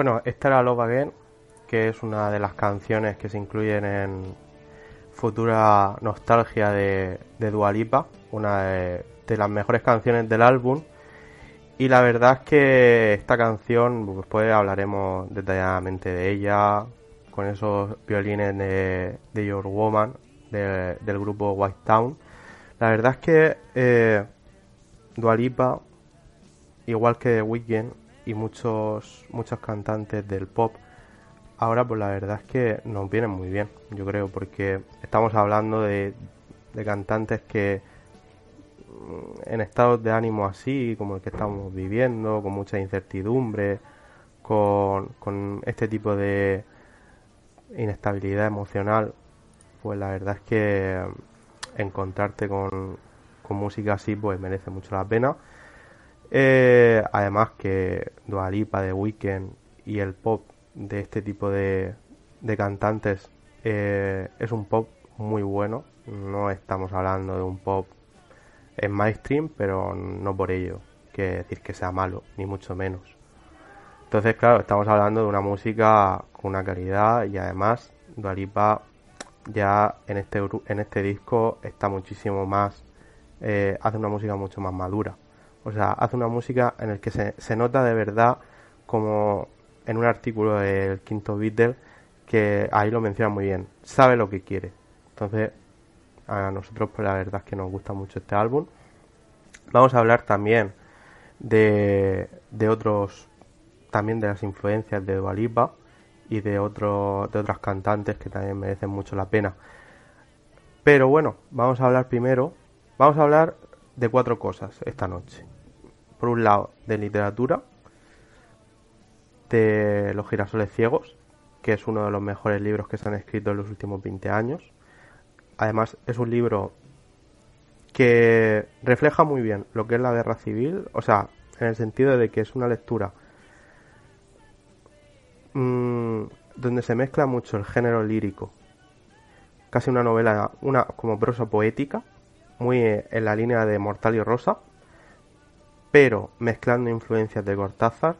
Bueno, esta era Love Again, que es una de las canciones que se incluyen en Futura Nostalgia de, de Dualipa, una de, las mejores canciones del álbum. Y la verdad es que esta canción, después hablaremos detalladamente de ella, con esos violines de, de Your Woman, del grupo White Town. La verdad es que eh, Dualipa, igual que The Weeknd y muchos, muchos cantantes del pop, ahora pues la verdad es que nos vienen muy bien, yo creo, porque estamos hablando de, de cantantes que mm, en estados de ánimo así, como el que estamos viviendo, con mucha incertidumbre, con, con este tipo de inestabilidad emocional, pues la verdad es que encontrarte con, música así pues merece mucho la pena. Eh, además que Dualipa de Weekend y el pop de este tipo de, de cantantes eh, es un pop muy bueno. No estamos hablando de un pop en mainstream, pero no por ello que decir que sea malo, ni mucho menos. Entonces, claro, estamos hablando de una música con una calidad y además Dualipa ya en este, en este disco está muchísimo más, eh, hace una música mucho más madura. O sea, hace una música en el que se, nota de verdad como en un artículo del quinto Beatle que ahí lo menciona muy bien, sabe lo que quiere. Entonces, a nosotros pues la verdad es que nos gusta mucho este álbum. Vamos a hablar también de, de otros, también de las influencias de Dualipa y de, otro, de otras cantantes que también merecen mucho la pena. Pero bueno, vamos a hablar primero, vamos a hablar de cuatro cosas esta noche. Por un lado, de literatura, de Los girasoles ciegos, que es uno de los mejores libros que se han escrito en los últimos 20 años. Además, es un libro que refleja muy bien lo que es la guerra civil, o sea, en el sentido de que es una lectura Mm, donde se mezcla mucho el género lírico, casi una novela, una como prosa poética, muy en la línea de Mortal y Rosa, pero mezclando influencias de Cortázar.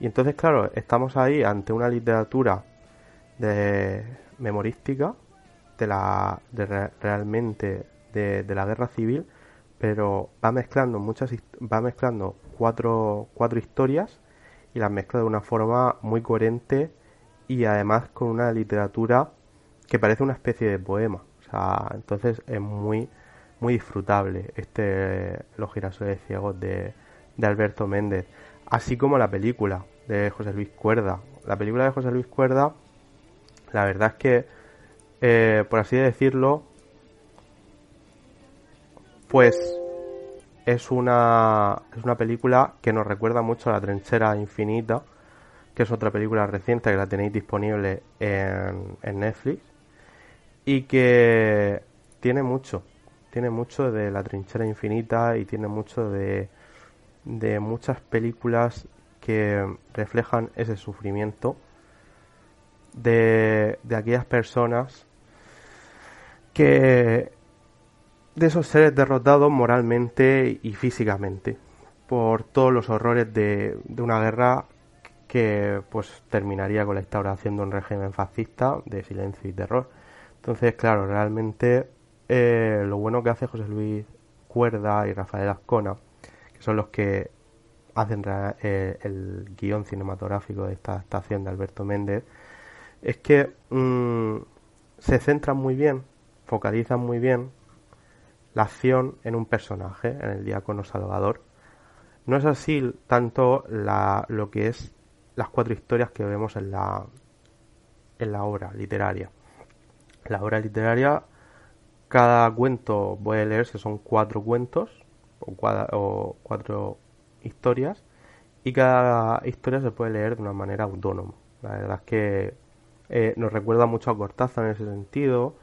Y entonces, claro, estamos ahí ante una literatura de memorística de la de realmente de, de, la guerra civil, pero va mezclando muchas va mezclando cuatro, cuatro historias y las mezcla de una forma muy coherente y además con una literatura que parece una especie de poema. O sea, entonces es muy, muy disfrutable este Los girasoles ciegos de, de Alberto Méndez. Así como la película de José Luis Cuerda. La película de José Luis Cuerda, la verdad es que, eh, por así decirlo, pues es una, es una película que nos recuerda mucho a La Trinchera Infinita, que es otra película reciente que la tenéis disponible en, en Netflix y que tiene mucho, tiene mucho de La Trinchera Infinita y tiene mucho de, de muchas películas que reflejan ese sufrimiento de, de aquellas personas que de esos seres derrotados moralmente y físicamente por todos los horrores de, una guerra que pues terminaría con la instauración de un régimen fascista de silencio y terror. Entonces, claro, realmente eh, lo bueno que hace José Luis Cuerda y Rafael Ascona, que son los que hacen eh, el guion cinematográfico de esta estación de Alberto Méndez, es que mm, se centran muy bien, focalizan muy bien la acción en un personaje, en el diácono Salvador. No es así tanto la, lo que es las cuatro historias que vemos en la, en la obra literaria. La obra literaria, cada cuento puede leerse, son cuatro cuentos o, o cuatro historias y cada historia se puede leer de una manera autónoma. La verdad es que eh, nos recuerda mucho a Cortázar en ese sentido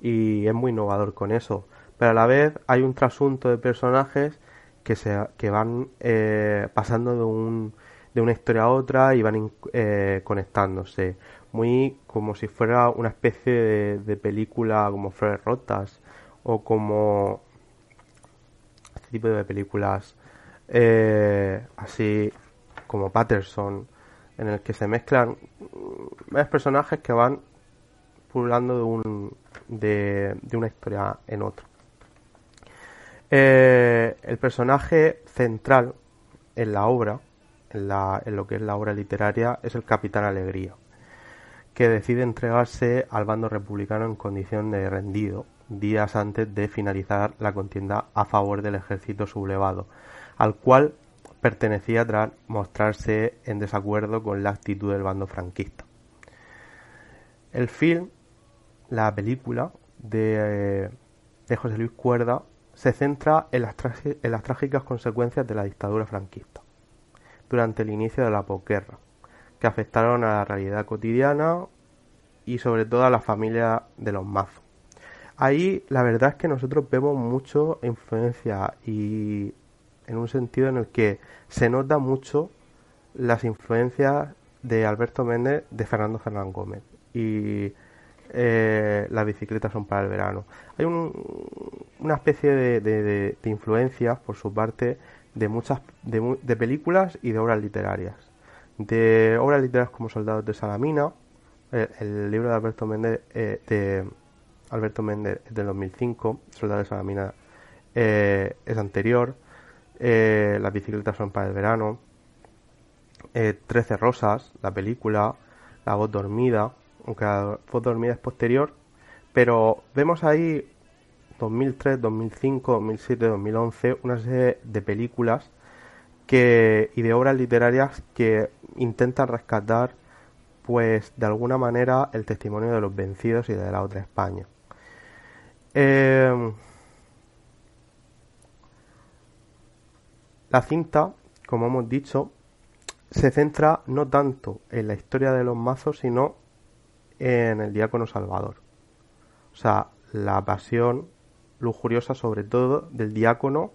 y es muy innovador con eso pero a la vez hay un trasunto de personajes que, se, que van eh, pasando de, un, de una historia a otra y van eh, conectándose. Muy como si fuera una especie de, película como Flores Rotas o como este tipo de películas eh, así como Patterson en el que se mezclan varios personajes que van pululando de, un, de, una historia en otra. Eh, el personaje central en la obra, en, la, en lo que es la obra literaria, es el Capitán Alegría, que decide entregarse al bando republicano en condición de rendido días antes de finalizar la contienda a favor del ejército sublevado, al cual pertenecía tras mostrarse en desacuerdo con la actitud del bando franquista. El film, la película de, José Luis Cuerda, se centra en las, en las trágicas consecuencias de la dictadura franquista durante el inicio de la posguerra, que afectaron a la realidad cotidiana y sobre todo a la familia de los mazos. Ahí la verdad es que nosotros vemos mucho influencia y en un sentido en el que se nota mucho las influencias de Alberto Méndez de Fernando Fernán Gómez y eh, las bicicletas son para el verano. Hay una especie de, de, influencias por su parte de muchas de, películas y de obras literarias. De obras literarias como Soldados de Salamina, el, libro de Alberto Méndez eh, de Alberto Méndez es del 2005, Soldados de Salamina eh, es anterior eh, Las bicicletas son para el verano, eh, Trece Rosas, la película, La voz dormida, aunque la voz dormida es posterior, pero vemos ahí 2003, 2005, 2007, 2011 una serie de películas que, y de obras literarias que intentan rescatar pues de alguna manera el testimonio de los vencidos y de la otra España. Eh, La cinta, como hemos dicho, se centra no tanto en la historia de los mazos, sino en el diácono Salvador. O sea, la pasión lujuriosa sobre todo del diácono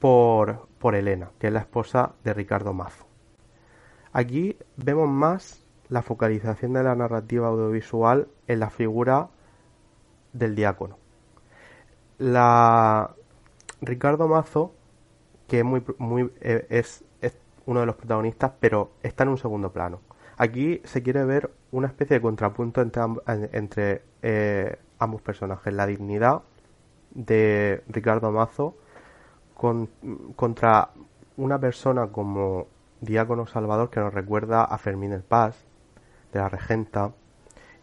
por, por Elena, que es la esposa de Ricardo Mazo. Aquí vemos más la focalización de la narrativa audiovisual en la figura del diácono. La Ricardo Mazo que es muy, eh, uno de los protagonistas, pero está en un segundo plano. Aquí se quiere ver una especie de contrapunto entre, entre eh, ambos personajes, la dignidad de Ricardo Mazo contra una persona como Diácono Salvador que nos recuerda a Fermín el Paz, de la Regenta,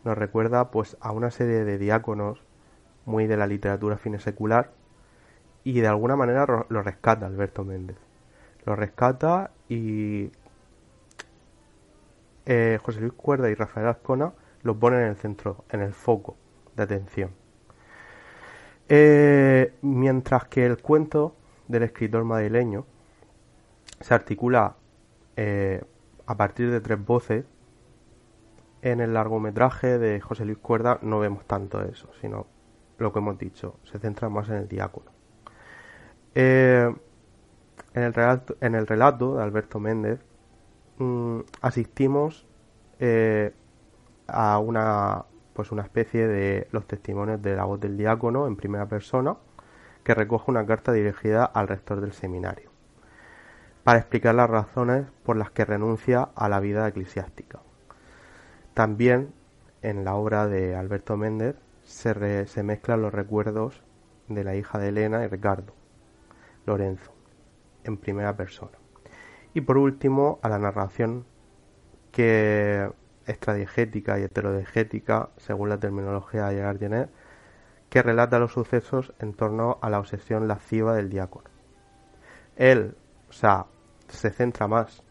nos recuerda pues a una serie de diáconos muy de la literatura fine secular y de alguna manera lo rescata Alberto Méndez. Lo rescata y eh, José Luis Cuerda y Rafael Azcona lo ponen en el centro, en el foco de atención. Eh, mientras que el cuento del escritor madrileño se articula eh, a partir de tres voces, en el largometraje de José Luis Cuerda no vemos tanto eso, sino lo que hemos dicho, se centra más en el diácono. Eh, en, el relato, en el relato de Alberto Méndez mm, asistimos eh, a una pues una especie de los testimonios de la voz del diácono en primera persona que recoge una carta dirigida al rector del seminario para explicar las razones por las que renuncia a la vida eclesiástica. También en la obra de Alberto Méndez se, mezclan los recuerdos de la hija de Elena y Ricardo, Lorenzo, en primera persona. Y por último, a la narración que extradigética y heterodigética, según la terminología de Gardiner, que relata los sucesos en torno a la obsesión lasciva del diácono. Él, o sea, se centra más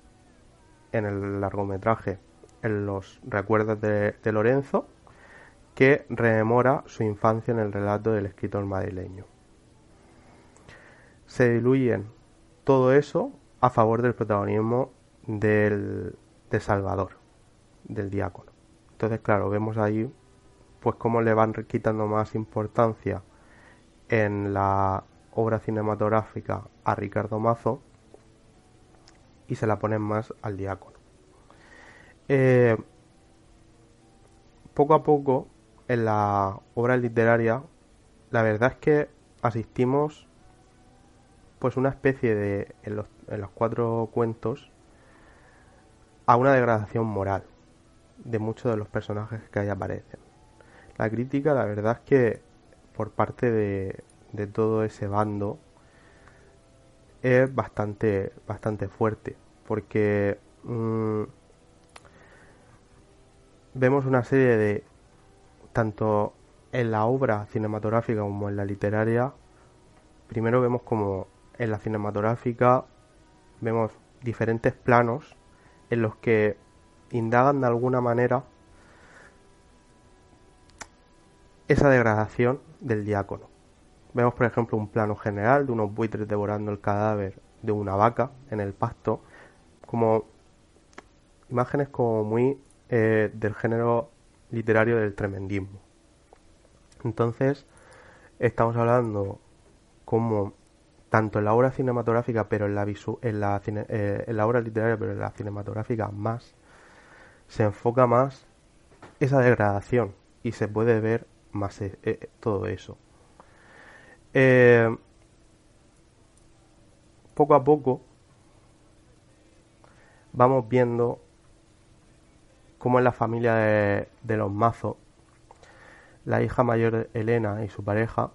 en el largometraje en los recuerdos de, Lorenzo que rememora su infancia en el relato del escritor madrileño se diluyen todo eso a favor del protagonismo del, de Salvador, del diácono. Entonces, claro, vemos ahí pues cómo le van quitando más importancia en la obra cinematográfica a Ricardo Mazo y se la ponen más al diácono. Eh, poco a poco en la obra literaria la verdad es que asistimos pues una especie de, en los, en los cuatro cuentos, a una degradación moral de muchos de los personajes que ahí aparecen. La crítica, la verdad es que por parte de, de todo ese bando es bastante, bastante fuerte, porque mm, vemos una serie de, tanto en la obra cinematográfica como en la literaria, primero vemos como en la cinematográfica vemos diferentes planos en los que indagan de alguna manera esa degradación del diácono. Vemos, por ejemplo, un plano general de unos buitres devorando el cadáver de una vaca en el pasto, como imágenes como muy eh, del género literario del tremendismo. Entonces, estamos hablando como tanto en la obra cinematográfica, pero en la, en, la eh, en la obra literaria, pero en la cinematográfica más, se enfoca más esa degradación y se puede ver más eh, todo eso. poco a poco vamos viendo como en la familia de, los mazos, la hija mayor Elena y su pareja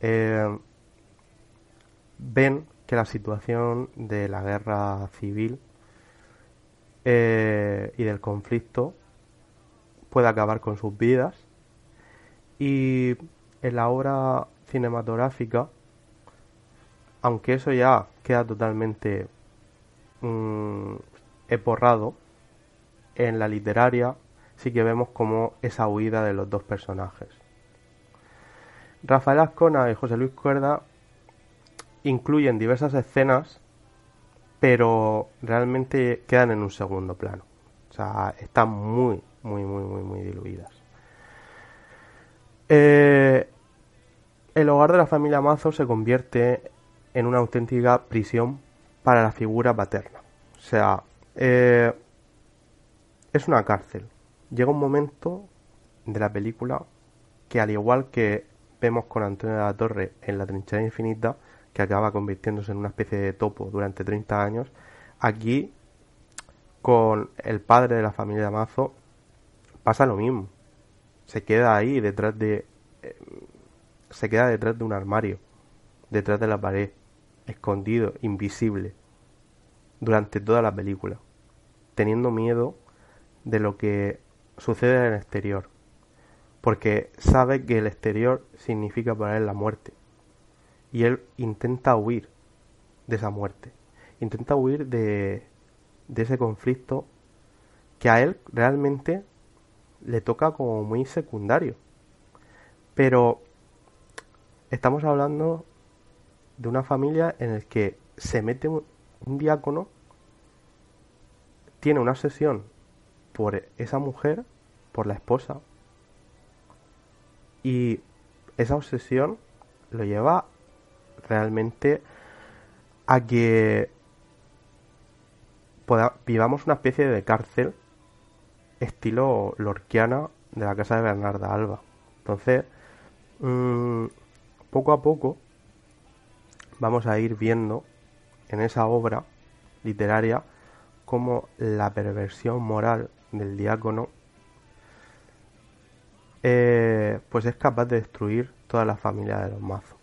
eh, ven que la situación de la guerra civil eh, y del conflicto puede acabar con sus vidas y en la obra cinematográfica aunque eso ya queda totalmente mm, eporrado en la literaria sí que vemos como esa huida de los dos personajes. Rafael Ascona y José Luis Cuerda incluyen diversas escenas, pero realmente quedan en un segundo plano. O sea, están muy, muy, muy, muy, muy diluidas. Eh, el hogar de la familia Mazo se convierte en una auténtica prisión para la figura paterna. O sea, eh, es una cárcel. Llega un momento de la película que al igual que vemos con Antonio de la Torre en La trinchera infinita, que acaba convirtiéndose en una especie de topo durante 30 años, aquí con el padre de la familia Mazo pasa lo mismo. Se queda ahí detrás de eh, se queda detrás de un armario, detrás de la pared, escondido, invisible, durante toda la película, teniendo miedo de lo que sucede en el exterior, porque sabe que el exterior significa para él la muerte, y él intenta huir de esa muerte, intenta huir de, de ese conflicto que a él realmente le toca como muy secundario, pero estamos hablando de una familia en la que se mete un, diácono, tiene una sesión por esa mujer, por la esposa. Y esa obsesión lo lleva realmente a que vivamos una especie de cárcel estilo lorquiana de la casa de Bernarda Alba. Entonces, mm, poco a poco vamos a ir viendo en esa obra literaria como la perversión moral del diácono, eh, pues es capaz de destruir toda la familia de los mazos.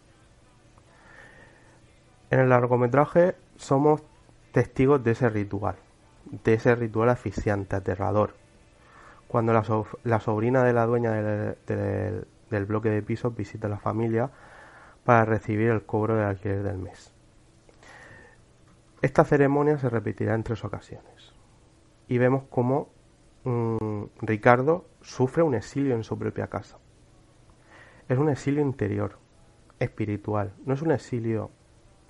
En el largometraje somos testigos de ese ritual, de ese ritual asfixiante, aterrador. Cuando la, sobrina de la dueña del, bloque de pisos visita a la familia para recibir el cobro del alquiler del mes. Esta ceremonia se repetirá en tres ocasiones. Y vemos cómo Mm, Ricardo sufre un exilio en su propia casa. Es un exilio interior, espiritual, no es un exilio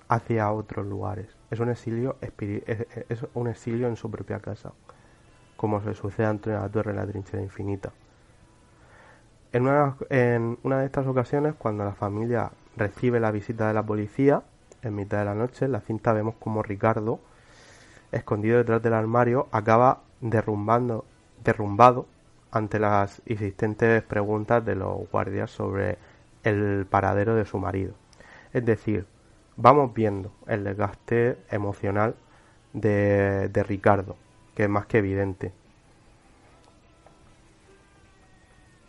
hacia otros lugares, es un exilio, es un exilio en su propia casa, como se sucede de la Torre en la trinchera infinita. En una, en una de estas ocasiones, cuando la familia recibe la visita de la policía, en mitad de la noche, en la cinta vemos como Ricardo, escondido detrás del armario, acaba derrumbando derrumbado ante las insistentes preguntas de los guardias sobre el paradero de su marido. Es decir, vamos viendo el desgaste emocional de, Ricardo que es más que evidente.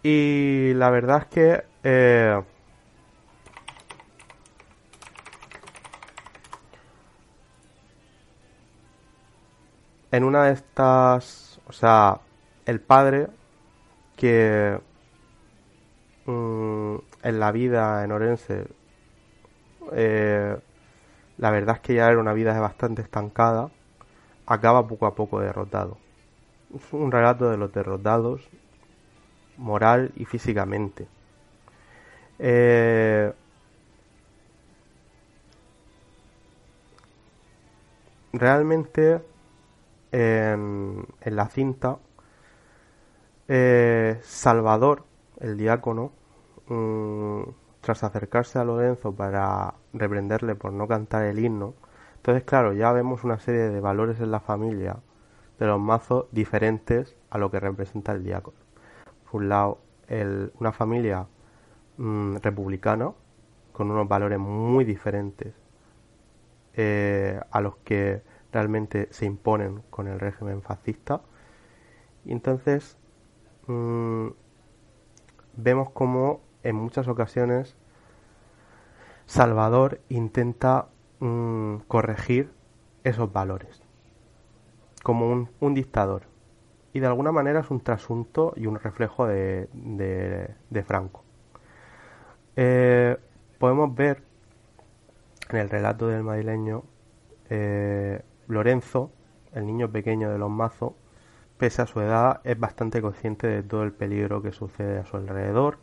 Y la verdad es que eh, en una de estas, o sea, el padre que mm, en la vida en Orense, eh, la verdad es que ya era una vida bastante estancada, acaba poco a poco derrotado. Es un relato de los derrotados, moral y físicamente. Eh, realmente en, la cinta, eh, Salvador, el diácono, mm, tras acercarse a Lorenzo para reprenderle por no cantar el himno, entonces claro, ya vemos una serie de valores en la familia de los mazos diferentes a lo que representa el diácono. Por un lado, una familia mm, republicana con unos valores muy diferentes eh, a los que realmente se imponen con el régimen fascista. Y entonces mm, vemos como en muchas ocasiones Salvador intenta mm, corregir esos valores como un, dictador. Y de alguna manera es un trasunto y un reflejo de, de, Franco. Eh, podemos ver en el relato del madrileño eh, Lorenzo, el niño pequeño de los mazos, pese a su edad, es bastante consciente de todo el peligro que sucede a su alrededor,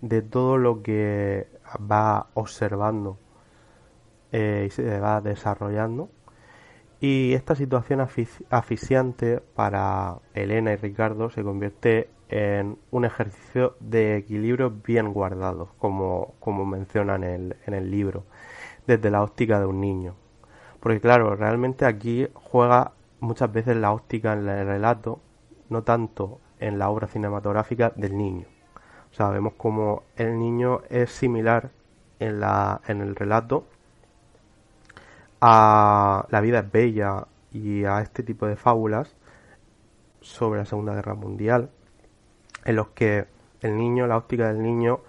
de todo lo que va observando eh, y se va desarrollando. Y esta situación asfixiante para Elena y Ricardo se convierte en un ejercicio de equilibrio bien guardado, como, como mencionan en el libro, desde la óptica de un niño. Porque claro, realmente aquí juega muchas veces la óptica en el relato, no tanto en la obra cinematográfica del niño. O sea, vemos como el niño es similar en, la, en el relato a La vida es bella y a este tipo de fábulas sobre la Segunda Guerra Mundial, en los que el niño, la óptica del niño,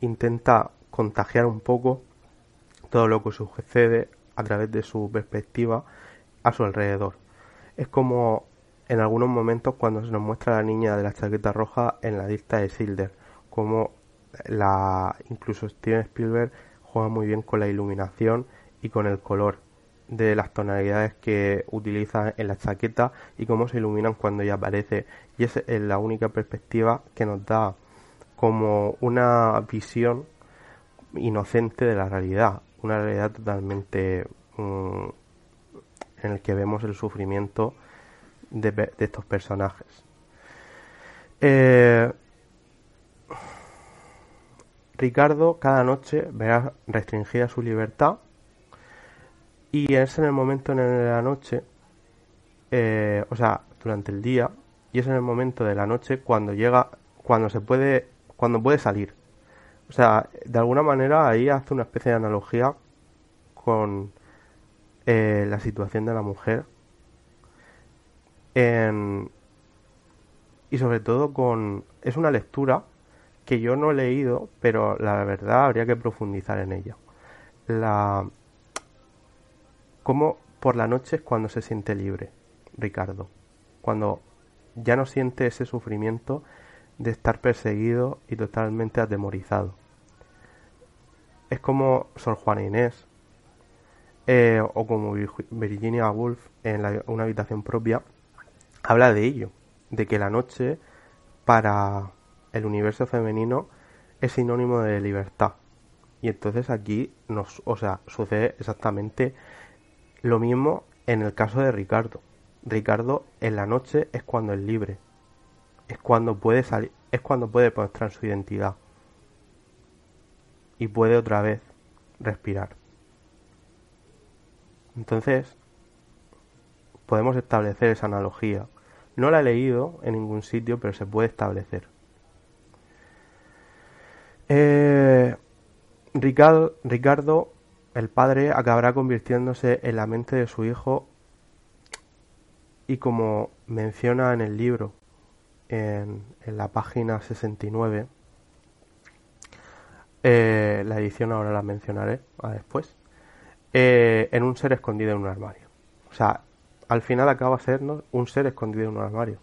intenta contagiar un poco todo lo que sucede a través de su perspectiva a su alrededor. Es como en algunos momentos cuando se nos muestra la niña de la chaqueta roja en la lista de Silder, como la incluso Steven Spielberg juega muy bien con la iluminación y con el color de las tonalidades que utiliza en la chaqueta y cómo se iluminan cuando ella aparece y esa es la única perspectiva que nos da como una visión inocente de la realidad una realidad totalmente mm, en el que vemos el sufrimiento de, estos personajes. Eh, Ricardo cada noche verá restringida su libertad y es en el momento en la noche, eh, o sea, durante el día, y es en el momento de la noche cuando llega, cuando se puede, cuando puede salir. O sea, de alguna manera ahí hace una especie de analogía con eh, la situación de la mujer y sobre todo con... Es una lectura que yo no he leído, pero la verdad habría que profundizar en ella. La... Cómo por la noche es cuando se siente libre, Ricardo. Cuando ya no siente ese sufrimiento de estar perseguido y totalmente atemorizado. Es como Sor Juana Inés, eh, o como Virginia Woolf en una habitación propia, habla de ello, de que la noche para el universo femenino es sinónimo de libertad. Y entonces aquí nos, o sea, sucede exactamente lo mismo en el caso de Ricardo. Ricardo en la noche es cuando es libre, es cuando puede salir, es cuando puede mostrar su identidad y puede otra vez respirar. Entonces, podemos establecer esa analogía. No la he leído en ningún sitio, pero se puede establecer. Eh, Ricardo, Ricardo, el padre, acabará convirtiéndose en la mente de su hijo y como menciona en el libro, en, la página 69, eh, la edición ahora la mencionaré después, eh, en un ser escondido en un armario. O sea, al final acaba siendo un ser escondido en un armario.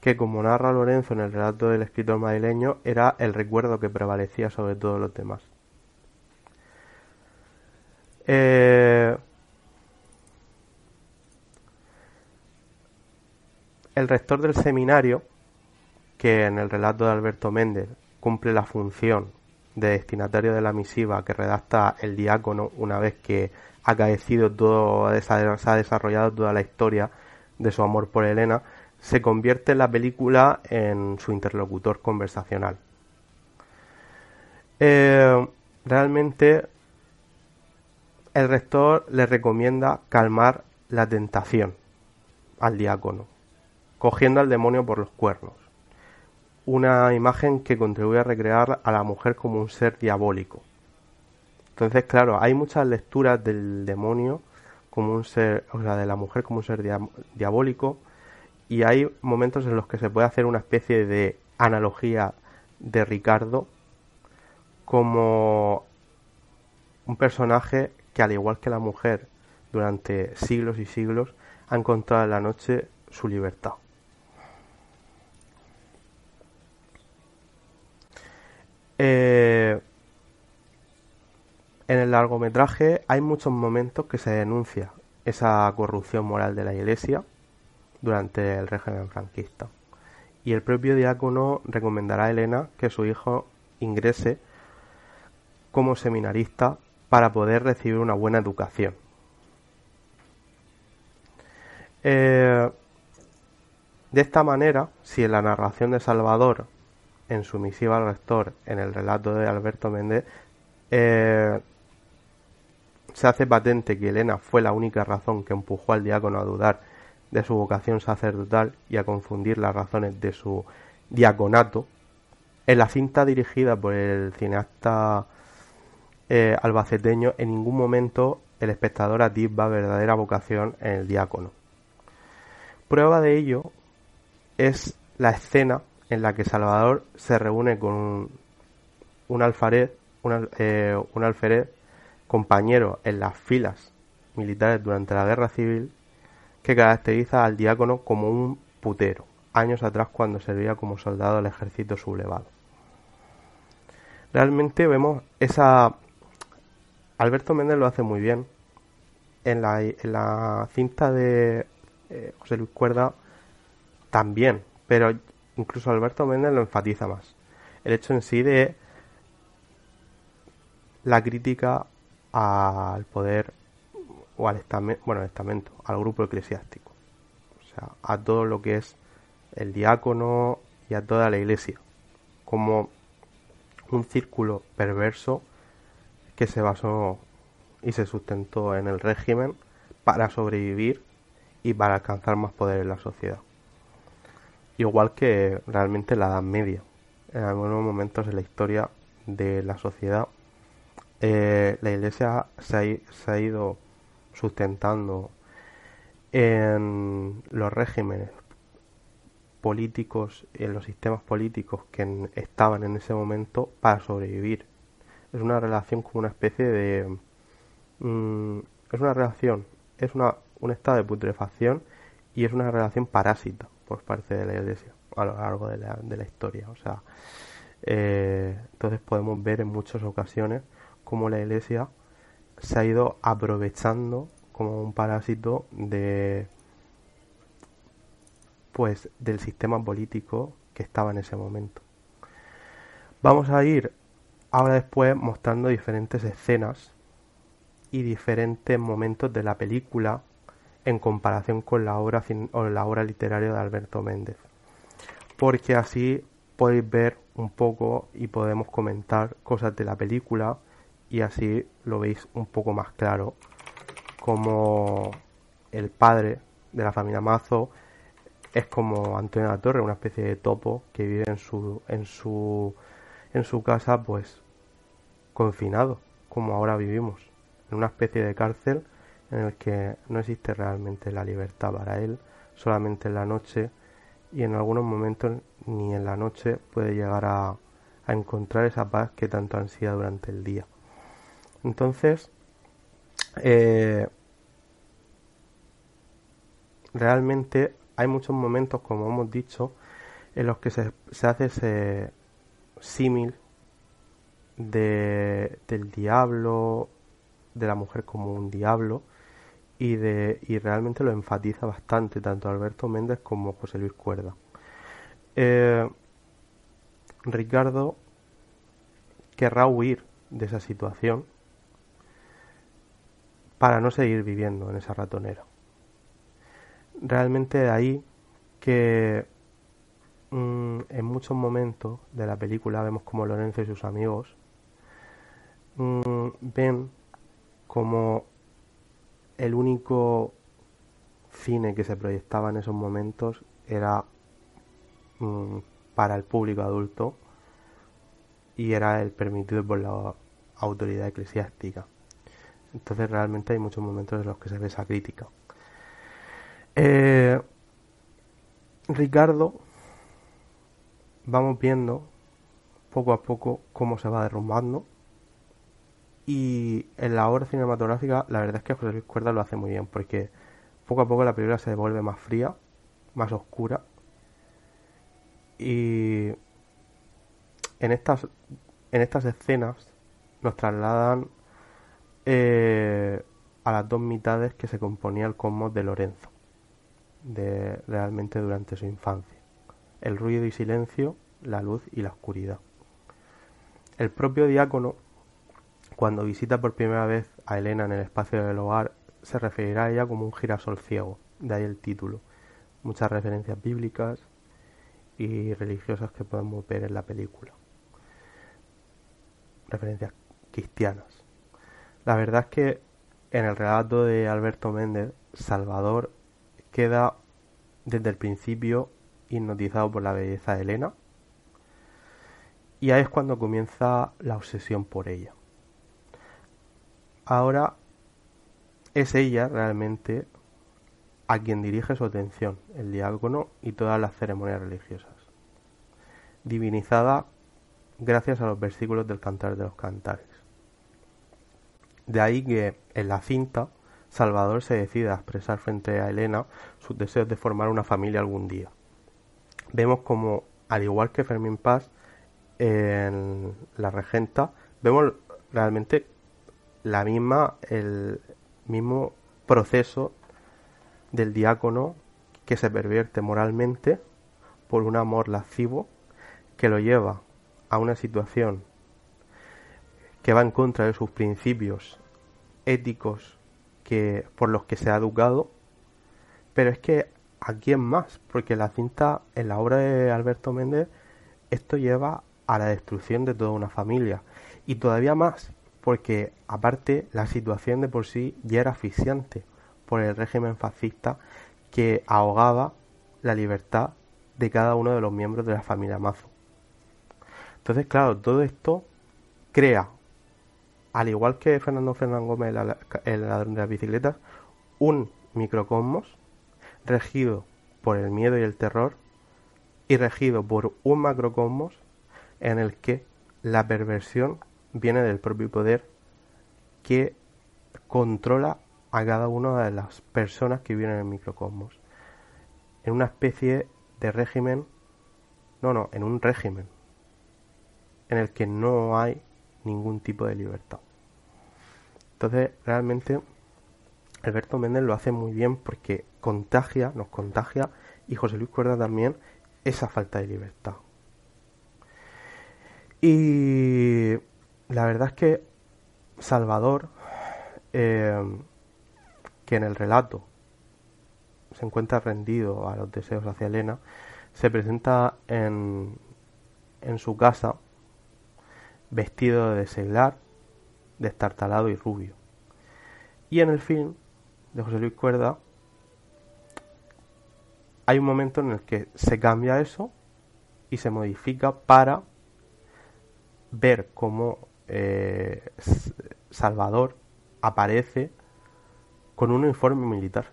Que como narra Lorenzo en el relato del escritor madrileño, era el recuerdo que prevalecía sobre todos los demás. Eh, el rector del seminario, que en el relato de Alberto Méndez cumple la función de destinatario de la misiva que redacta el diácono una vez que ha caecido todo, se ha desarrollado toda la historia de su amor por Elena, se convierte en la película en su interlocutor conversacional. Eh, realmente el rector le recomienda calmar la tentación al diácono, cogiendo al demonio por los cuernos. Una imagen que contribuye a recrear a la mujer como un ser diabólico. Entonces, claro, hay muchas lecturas del demonio como un ser, o sea, de la mujer como un ser diabólico, y hay momentos en los que se puede hacer una especie de analogía de Ricardo como un personaje que al igual que la mujer durante siglos y siglos ha encontrado en la noche su libertad. Eh, en el largometraje hay muchos momentos que se denuncia esa corrupción moral de la Iglesia durante el régimen franquista. Y el propio diácono recomendará a Elena que su hijo ingrese como seminarista para poder recibir una buena educación. Eh, de esta manera, si en la narración de Salvador, en su misiva al rector, en el relato de Alberto Méndez, eh, se hace patente que Elena fue la única razón que empujó al diácono a dudar de su vocación sacerdotal y a confundir las razones de su diaconato, en la cinta dirigida por el cineasta eh, albaceteño, en ningún momento el espectador atisba verdadera vocación en el diácono. Prueba de ello es la escena en la que Salvador se reúne con un, alfarez, un, eh, un compañero en las filas militares durante la guerra civil que caracteriza al diácono como un putero, años atrás cuando servía como soldado del ejército sublevado. Realmente vemos esa Alberto Méndez lo hace muy bien. En la, en la cinta de eh, José Luis Cuerda también, pero incluso Alberto Méndez lo enfatiza más. El hecho en sí de la crítica al poder o al estamento, bueno, al estamento, al grupo eclesiástico. O sea, a todo lo que es el diácono y a toda la iglesia. Como un círculo perverso que se basó y se sustentó en el régimen para sobrevivir y para alcanzar más poder en la sociedad. Igual que realmente la Edad Media. En algunos momentos en la historia de la sociedad, eh, la Iglesia se ha, ido sustentando en los regímenes políticos, en los sistemas políticos que estaban en ese momento para sobrevivir es una relación como una especie de... Mm, es una relación, es una, un estado de putrefacción y es una relación parásita por parte de la iglesia a lo largo de la, de la historia. O sea, eh, entonces podemos ver en muchas ocasiones cómo la iglesia se ha ido aprovechando como un parásito de pues del sistema político que estaba en ese momento. Vamos a ir ahora después mostrando diferentes escenas y diferentes momentos de la película en comparación con la obra o la obra literaria de Alberto Méndez. Porque así podéis ver un poco y podemos comentar cosas de la película y así lo veis un poco más claro como el padre de la familia Mazo es como Antonio de la Torre, una especie de topo que vive en su en su en su casa pues confinado, como ahora vivimos, en una especie de cárcel en el que no existe realmente la libertad para él, solamente en la noche y en algunos momentos ni en la noche puede llegar a, encontrar esa paz que tanto ansía durante el día. Entonces, eh, realmente hay muchos momentos, como hemos dicho, en los que se, hace ese símil de, del diablo, de la mujer como un diablo, y, de, y realmente lo enfatiza bastante tanto Alberto Méndez como José Luis Cuerda. Eh, Ricardo querrá huir de esa situación para no seguir viviendo en esa ratonera. Realmente de ahí que mm, en muchos momentos de la película vemos como Lorenzo y sus amigos mm, ven como el único cine que se proyectaba en esos momentos era mm, para el público adulto y era el permitido por la autoridad eclesiástica. Entonces realmente hay muchos momentos en los que se ve esa crítica. Eh, Ricardo, vamos viendo poco a poco cómo se va derrumbando y en la obra cinematográfica, la verdad es que José Luis Cuerda lo hace muy bien, porque poco a poco la película se vuelve más fría, más oscura. Y en estas, en estas escenas nos trasladan eh, a las dos mitades que se componía el cosmos de Lorenzo, de, realmente durante su infancia. El ruido y silencio, la luz y la oscuridad. El propio diácono cuando visita por primera vez a Elena en el espacio del hogar, se referirá a ella como un girasol ciego, de ahí el título. Muchas referencias bíblicas y religiosas que podemos ver en la película. Referencias cristianas. La verdad es que en el relato de Alberto Méndez, Salvador queda desde el principio hipnotizado por la belleza de Elena y ahí es cuando comienza la obsesión por ella ahora es ella realmente a quien dirige su atención, el diácono y todas las ceremonias religiosas, divinizada gracias a los versículos del Cantar de los Cantares. De ahí que en la cinta Salvador se decida a expresar frente a Elena sus deseos de formar una familia algún día. Vemos como, al igual que Fermín Paz en La Regenta, vemos realmente la misma, el mismo proceso del diácono que se pervierte moralmente por un amor lascivo que lo lleva a una situación que va en contra de sus principios éticos que por los que se ha educado. Pero es que a quién más porque la cinta en la obra de Alberto Méndez esto lleva a la destrucción de toda una familia y todavía más porque aparte la situación de por sí ya era asfixiante por el régimen fascista que ahogaba la libertad de cada uno de los miembros de la familia Mazo. Entonces, claro, todo esto crea, al igual que Fernando Fernán Gómez, el ladrón de las bicicletas, un microcosmos regido por el miedo y el terror y regido por un macrocosmos en el que la perversión viene del propio poder que controla a cada una de las personas que viven en el microcosmos. En una especie de régimen, no, no, en un régimen en el que no hay ningún tipo de libertad. Entonces, realmente, Alberto Méndez lo hace muy bien porque contagia, nos contagia, y José Luis Cuerda también, esa falta de libertad. Y la verdad es que Salvador, eh, que en el relato se encuentra rendido a los deseos hacia Elena, se presenta en, en su casa vestido de seglar, destartalado y rubio. Y en el film de José Luis Cuerda hay un momento en el que se cambia eso y se modifica para ver cómo eh, Salvador aparece con un uniforme militar.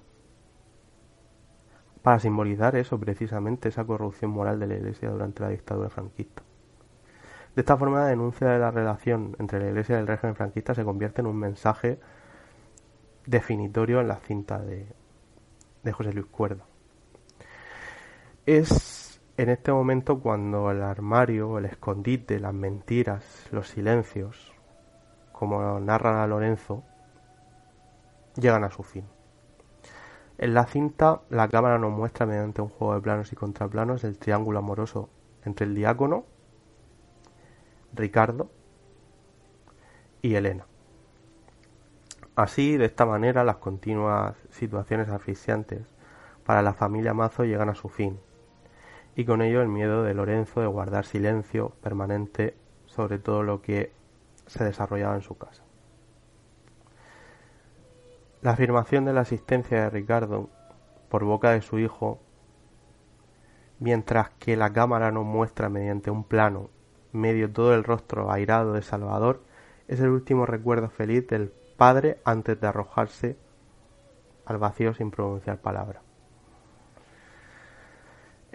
Para simbolizar eso, precisamente, esa corrupción moral de la Iglesia durante la dictadura franquista. De esta forma, la denuncia de la relación entre la Iglesia y el régimen franquista se convierte en un mensaje definitorio en la cinta de, de José Luis Cuerda. Es en este momento cuando el armario, el escondite, las mentiras, los silencios, como narra Lorenzo, llegan a su fin. En la cinta, la cámara nos muestra mediante un juego de planos y contraplanos el triángulo amoroso entre el diácono, Ricardo y Elena. Así, de esta manera, las continuas situaciones asfixiantes para la familia Mazo llegan a su fin, y con ello el miedo de Lorenzo de guardar silencio permanente sobre todo lo que se desarrollaba en su casa. La afirmación de la asistencia de Ricardo por boca de su hijo, mientras que la cámara nos muestra mediante un plano medio todo el rostro airado de Salvador, es el último recuerdo feliz del padre antes de arrojarse al vacío sin pronunciar palabra.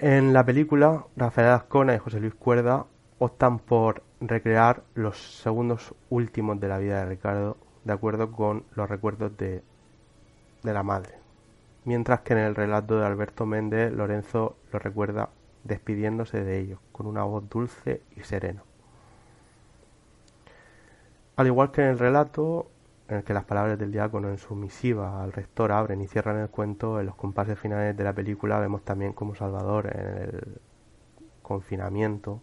En la película, Rafael Ascona y José Luis Cuerda optan por recrear los segundos últimos de la vida de Ricardo de acuerdo con los recuerdos de, de la madre, mientras que en el relato de Alberto Méndez Lorenzo lo recuerda despidiéndose de ellos con una voz dulce y serena. Al igual que en el relato, en el que las palabras del diácono en su misiva al rector abren y cierran el cuento, en los compases finales de la película vemos también como Salvador en el confinamiento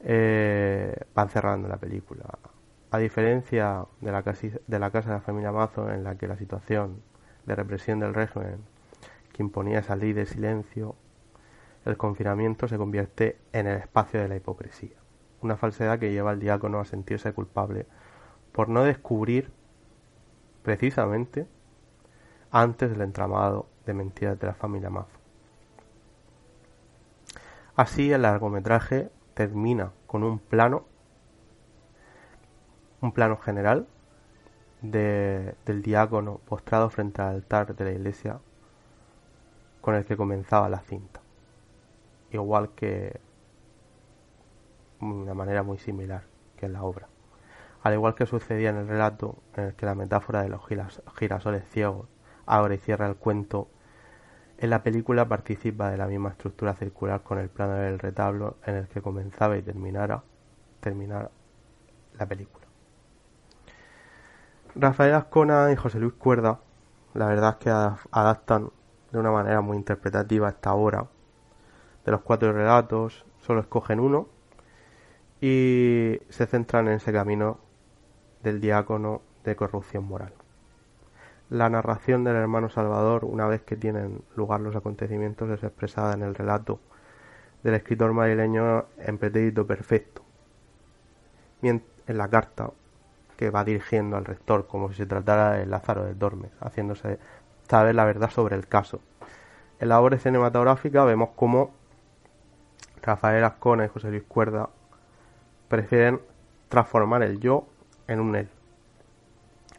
eh, van cerrando la película. A diferencia de la, de la casa de la familia Mazo, en la que la situación de represión del régimen que imponía esa ley de silencio, el confinamiento se convierte en el espacio de la hipocresía, una falsedad que lleva al diácono a sentirse culpable por no descubrir precisamente antes del entramado de mentiras de la familia Mazo. Así el largometraje termina con un plano, un plano general de, del diácono postrado frente al altar de la iglesia con el que comenzaba la cinta. Igual que de una manera muy similar que en la obra. Al igual que sucedía en el relato en el que la metáfora de los girasoles ciegos abre y cierra el cuento en la película participa de la misma estructura circular con el plano del retablo en el que comenzaba y terminara, terminara la película. Rafael Ascona y José Luis Cuerda, la verdad es que adaptan de una manera muy interpretativa esta obra. De los cuatro relatos, solo escogen uno y se centran en ese camino del diácono de corrupción moral la narración del hermano Salvador, una vez que tienen lugar los acontecimientos, es expresada en el relato del escritor madrileño en pretérito perfecto, en la carta que va dirigiendo al rector, como si se tratara de Lázaro de Dormes, haciéndose saber la verdad sobre el caso. En la obra cinematográfica vemos cómo Rafael Ascona y José Luis Cuerda prefieren transformar el yo en un él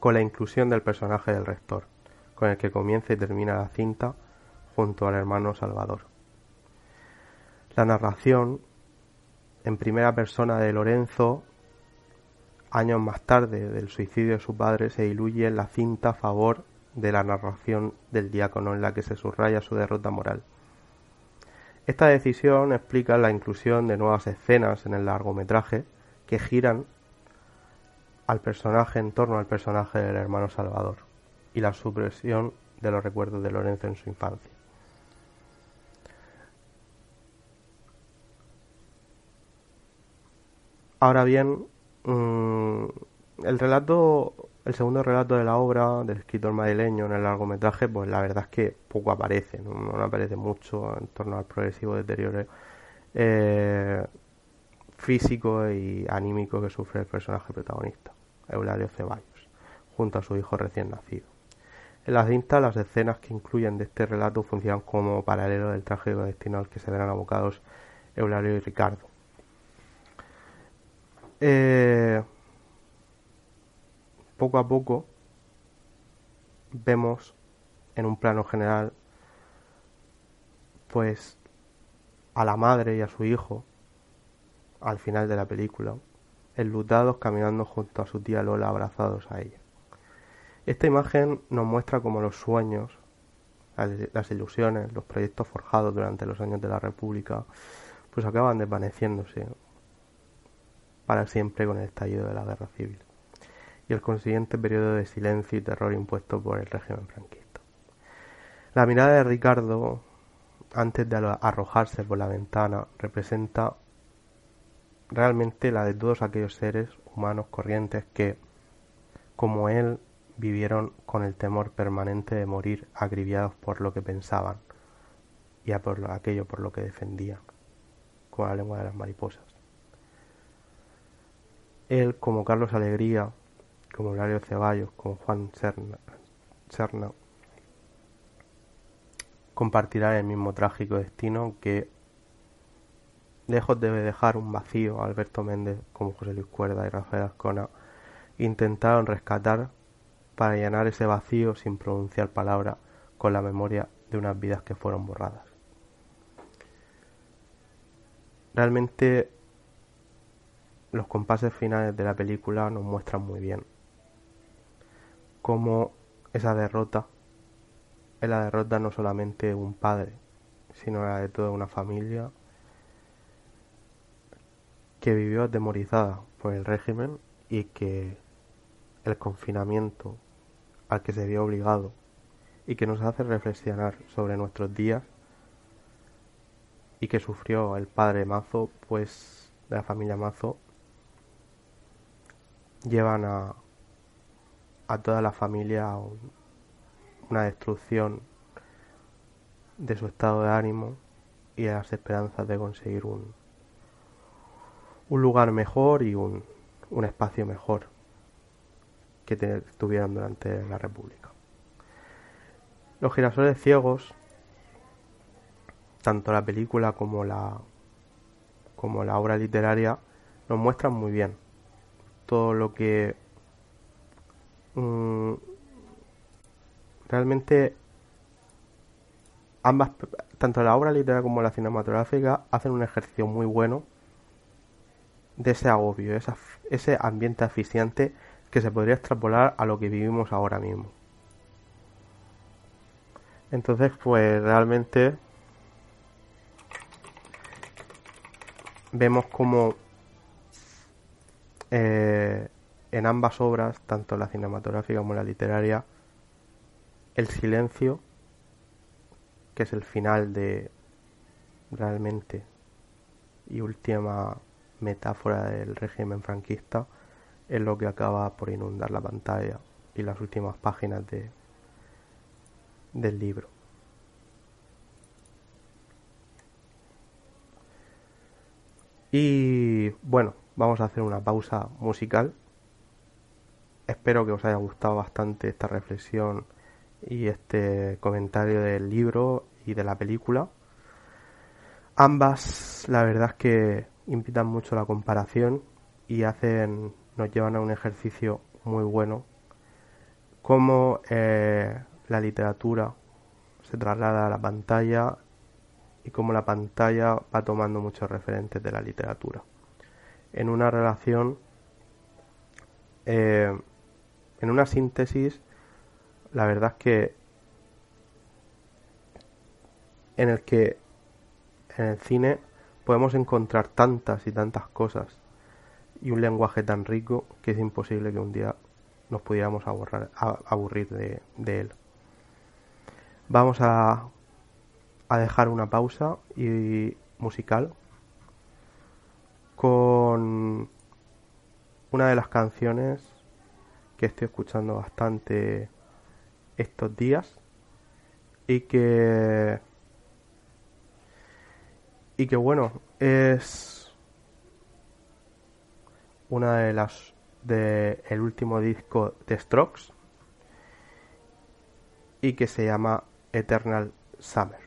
con la inclusión del personaje del rector, con el que comienza y termina la cinta junto al hermano Salvador. La narración en primera persona de Lorenzo, años más tarde del suicidio de su padre, se diluye en la cinta a favor de la narración del diácono en la que se subraya su derrota moral. Esta decisión explica la inclusión de nuevas escenas en el largometraje que giran al personaje en torno al personaje del hermano Salvador y la supresión de los recuerdos de Lorenzo en su infancia. Ahora bien, mm, el relato, el segundo relato de la obra del escritor madrileño en el largometraje, pues la verdad es que poco aparece, no, aparece mucho en torno al progresivo deterioro eh, físico y anímico que sufre el personaje protagonista. Eulalio Ceballos, junto a su hijo recién nacido. En la cinta, las escenas que incluyen de este relato funcionan como paralelo del trágico destino al que se verán abocados Eulalio y Ricardo. Eh, poco a poco vemos en un plano general pues a la madre y a su hijo al final de la película, enlutados caminando junto a su tía Lola abrazados a ella. Esta imagen nos muestra cómo los sueños, las ilusiones, los proyectos forjados durante los años de la República, pues acaban desvaneciéndose para siempre con el estallido de la guerra civil y el consiguiente periodo de silencio y terror impuesto por el régimen franquista. La mirada de Ricardo, antes de arrojarse por la ventana, representa realmente la de todos aquellos seres humanos corrientes que, como él, vivieron con el temor permanente de morir agriviados por lo que pensaban y por aquello por lo que defendían, con la lengua de las mariposas. Él, como Carlos Alegría, como Hilario Ceballos, como Juan Serna, compartirá el mismo trágico destino que, lejos debe dejar un vacío Alberto Méndez, como José Luis Cuerda y Rafael Ascona, intentaron rescatar para llenar ese vacío sin pronunciar palabra con la memoria de unas vidas que fueron borradas. Realmente los compases finales de la película nos muestran muy bien cómo esa derrota es la derrota no solamente de un padre, sino la de toda una familia que vivió atemorizada por el régimen y que el confinamiento al que se vio obligado y que nos hace reflexionar sobre nuestros días y que sufrió el padre Mazo, pues de la familia Mazo, llevan a, a toda la familia a una destrucción de su estado de ánimo y a las esperanzas de conseguir un, un lugar mejor y un, un espacio mejor que tuvieron durante la República. Los girasoles ciegos, tanto la película como la, como la obra literaria, nos muestran muy bien todo lo que mm, realmente ambas, tanto la obra literaria como la cinematográfica, hacen un ejercicio muy bueno de ese agobio, ese ambiente asfixiante que se podría extrapolar a lo que vivimos ahora mismo. Entonces, pues realmente vemos como eh, en ambas obras, tanto la cinematográfica como la literaria, el silencio, que es el final de realmente y última metáfora del régimen franquista, es lo que acaba por inundar la pantalla y las últimas páginas de, del libro. Y bueno, vamos a hacer una pausa musical. Espero que os haya gustado bastante esta reflexión y este comentario del libro y de la película. Ambas, la verdad es que invitan mucho la comparación y hacen nos llevan a un ejercicio muy bueno, cómo eh, la literatura se traslada a la pantalla y cómo la pantalla va tomando muchos referentes de la literatura. En una relación, eh, en una síntesis, la verdad es que en el que en el cine podemos encontrar tantas y tantas cosas y un lenguaje tan rico que es imposible que un día nos pudiéramos aburrir de, él. Vamos a, a dejar una pausa y musical con una de las canciones que estoy escuchando bastante estos días y que y que bueno es una de las de el último disco de Strokes y que se llama Eternal Summer.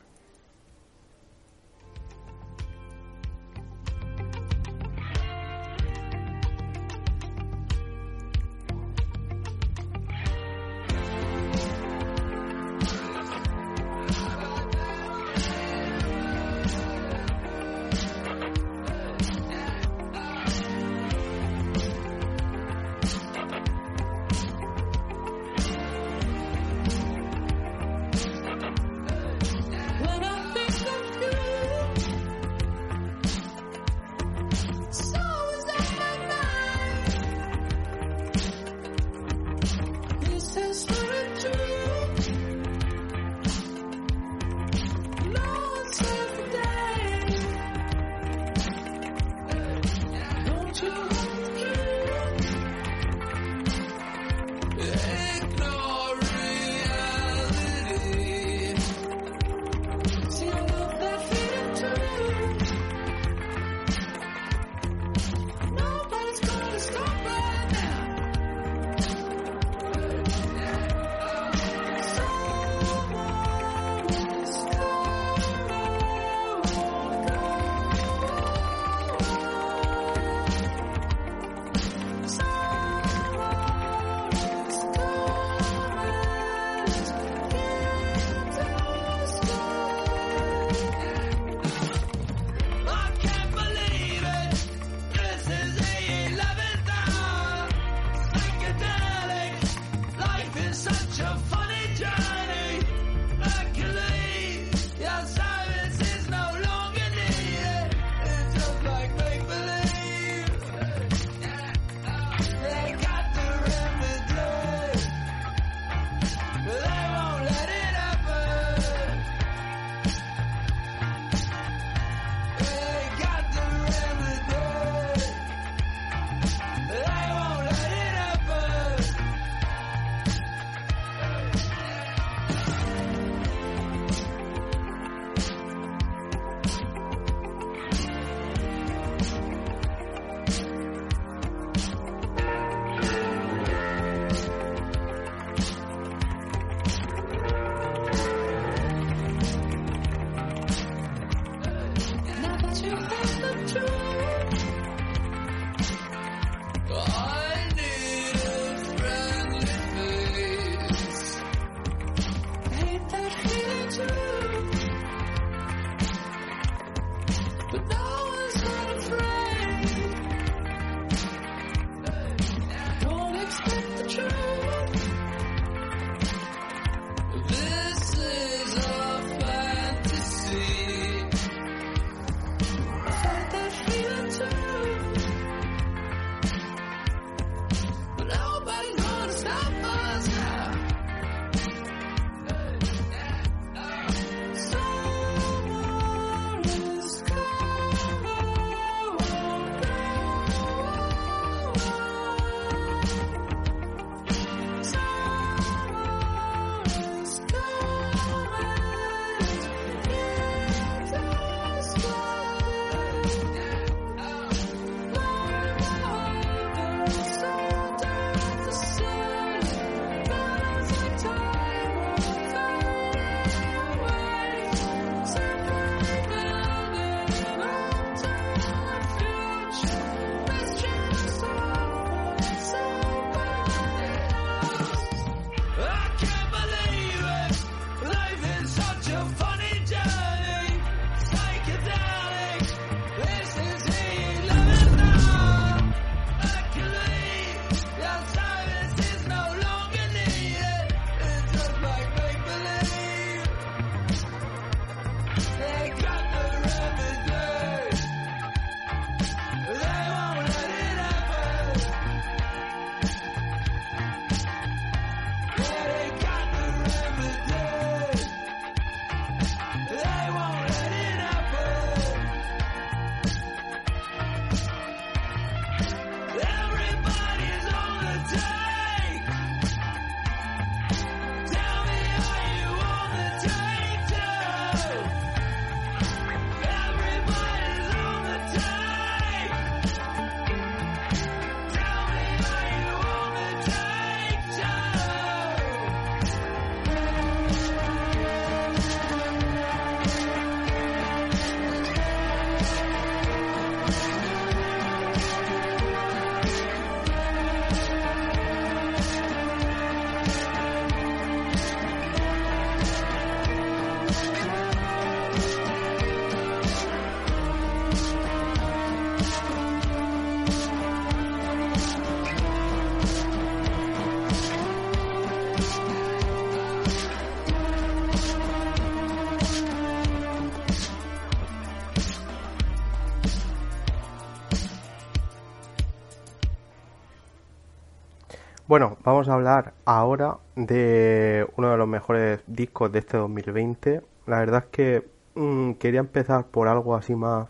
Bueno, vamos a hablar ahora de uno de los mejores discos de este 2020. La verdad es que mm, quería empezar por algo así más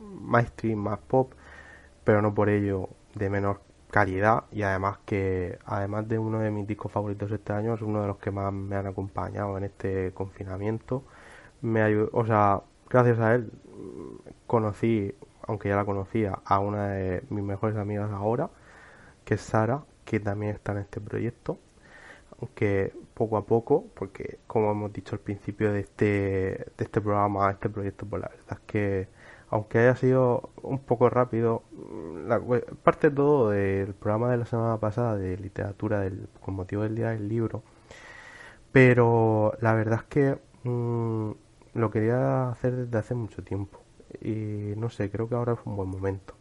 mainstream, más pop, pero no por ello de menor calidad y además que además de uno de mis discos favoritos este año es uno de los que más me han acompañado en este confinamiento. Me ayudó, o sea, gracias a él conocí, aunque ya la conocía, a una de mis mejores amigas ahora, que es Sara, que también está en este proyecto. Aunque poco a poco, porque como hemos dicho al principio de este, de este programa, este proyecto, pues la verdad es que aunque haya sido un poco rápido, la, parte todo del programa de la semana pasada de literatura del, con motivo del día del libro, pero la verdad es que mm, lo quería hacer desde hace mucho tiempo y no sé, creo que ahora es un buen momento.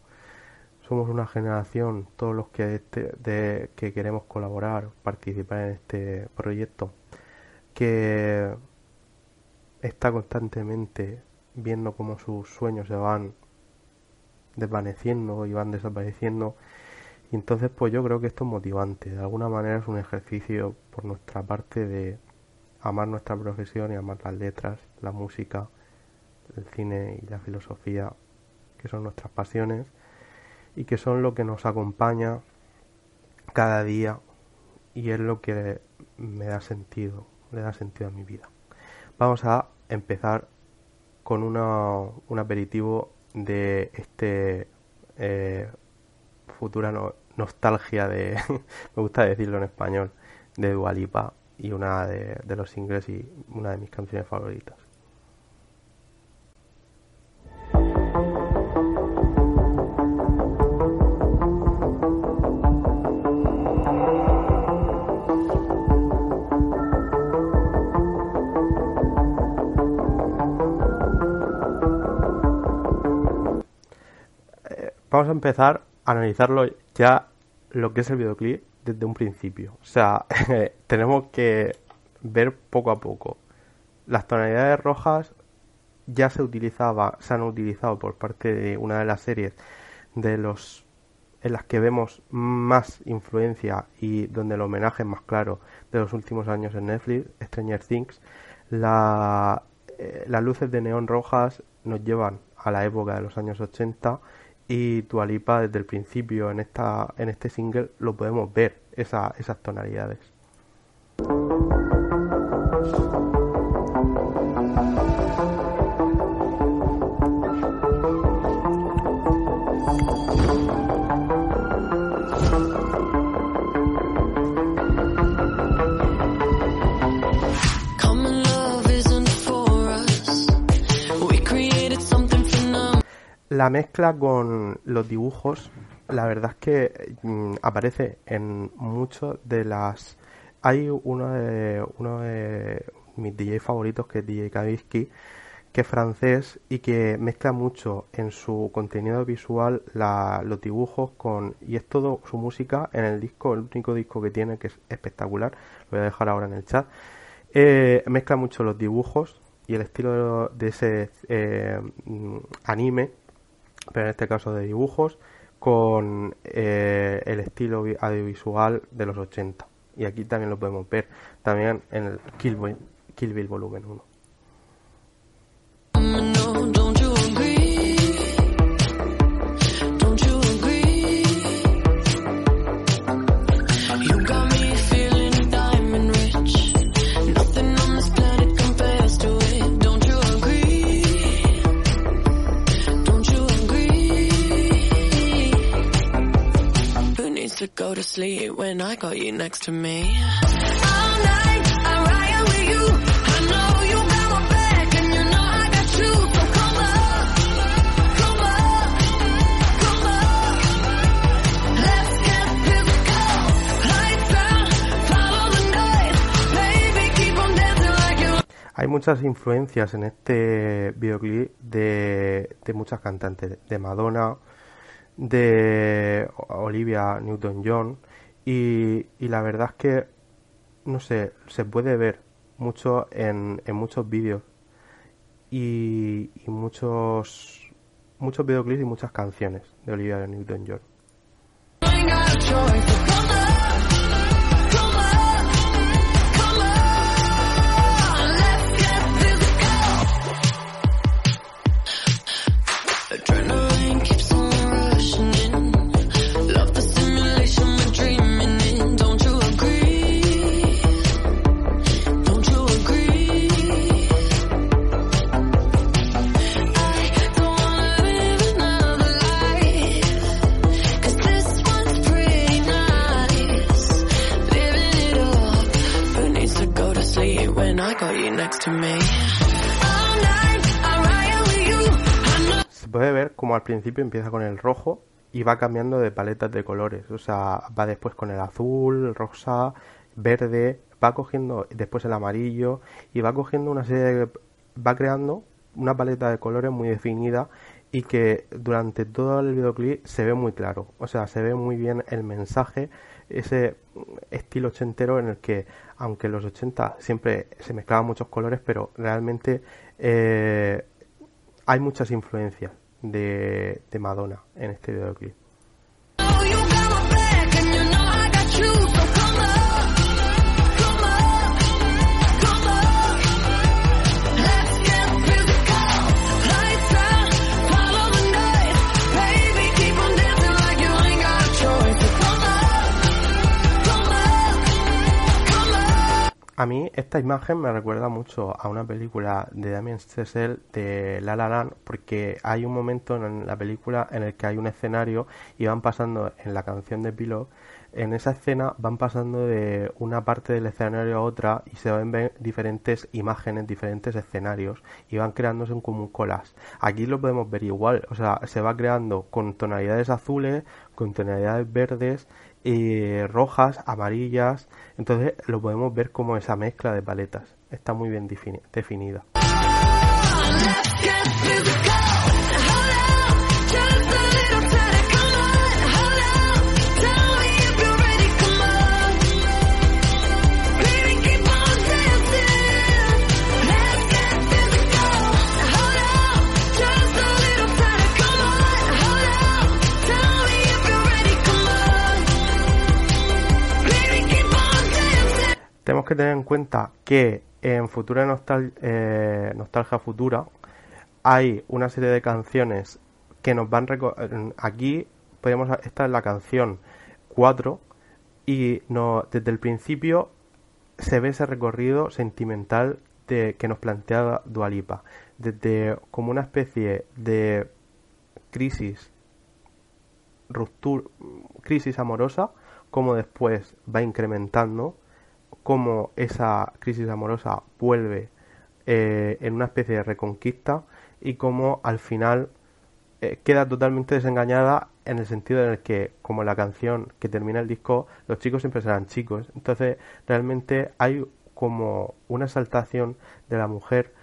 Somos una generación, todos los que, este, que queremos colaborar, participar en este proyecto, que está constantemente viendo cómo sus sueños se van desvaneciendo y van desapareciendo. Y entonces pues yo creo que esto es motivante. De alguna manera es un ejercicio por nuestra parte de amar nuestra profesión y amar las letras, la música, el cine y la filosofía, que son nuestras pasiones y que son lo que nos acompaña cada día y es lo que me da sentido, le da sentido a mi vida. Vamos a empezar con una, un aperitivo de este eh, futura nostalgia de, me gusta decirlo en español, de Dualipa y una de, de los ingleses y una de mis canciones favoritas. Vamos a empezar a analizarlo ya lo que es el videoclip desde un principio. O sea, tenemos que ver poco a poco. Las tonalidades rojas ya se utilizaba, se han utilizado por parte de una de las series de los en las que vemos más influencia y donde el homenaje más claro de los últimos años en Netflix, Stranger Things, la, eh, las luces de neón rojas nos llevan a la época de los años 80 y Tualipa desde el principio en esta en este single lo podemos ver esa, esas tonalidades La mezcla con los dibujos, la verdad es que mm, aparece en muchos de las... Hay uno de, uno de mis DJ favoritos que es DJ Kavinsky, que es francés y que mezcla mucho en su contenido visual los dibujos con y es todo su música en el disco, el único disco que tiene que es espectacular, lo voy a dejar ahora en el chat. Eh, mezcla mucho los dibujos y el estilo de, ese eh, mm, anime pero en este caso de dibujos, con eh, el estilo audiovisual de los 80. Y aquí también lo podemos ver, también en el Kill Bill, Kill Bill Volumen 1. Hay muchas influencias en este videoclip de, de muchas cantantes, de Madonna, de Olivia Newton-John y, y, la verdad es que, no sé, se puede ver mucho en, en muchos vídeos y, y, muchos, muchos videoclips y muchas canciones de Olivia Newton-John. Como al principio empieza con el rojo y va cambiando de paletas de colores. O sea, va después con el azul, rosa, verde, va cogiendo después el amarillo y va cogiendo una serie de... va creando una paleta de colores muy definida y que durante todo el videoclip se ve muy claro. O sea, se ve muy bien el mensaje, ese estilo ochentero en el que, aunque los 80 siempre se mezclaban muchos colores, pero realmente eh, hay muchas influencias de, de Madonna en este videoclip. A mí esta imagen me recuerda mucho a una película de Damien Chazelle de La La Land porque hay un momento en la película en el que hay un escenario y van pasando en la canción de Pilot en esa escena van pasando de una parte del escenario a otra y se ven diferentes imágenes, diferentes escenarios y van creándose un colas. Aquí lo podemos ver igual, o sea, se va creando con tonalidades azules, con tonalidades verdes y rojas, amarillas, entonces lo podemos ver como esa mezcla de paletas. Está muy bien definida. Tenemos que tener en cuenta que en Futura Nostal eh, Nostalgia Futura hay una serie de canciones que nos van aquí podemos esta es la canción 4 y desde el principio se ve ese recorrido sentimental de, que nos plantea Dualipa desde como una especie de crisis ruptura crisis amorosa como después va incrementando cómo esa crisis amorosa vuelve eh, en una especie de reconquista y cómo al final eh, queda totalmente desengañada en el sentido en el que, como la canción que termina el disco, los chicos siempre serán chicos. Entonces, realmente hay como una exaltación de la mujer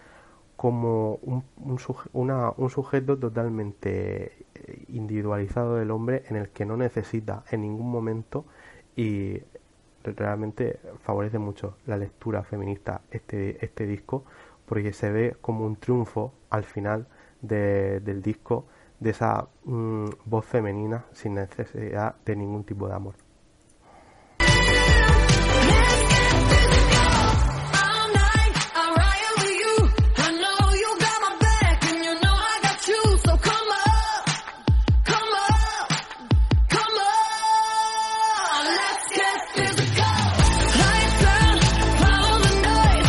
como un, un sujeto totalmente eh, individualizado del hombre en el que no necesita en ningún momento y realmente favorece mucho la lectura feminista este, este disco porque se ve como un triunfo al final del disco de esa mm, voz femenina sin necesidad de ningún tipo de amor.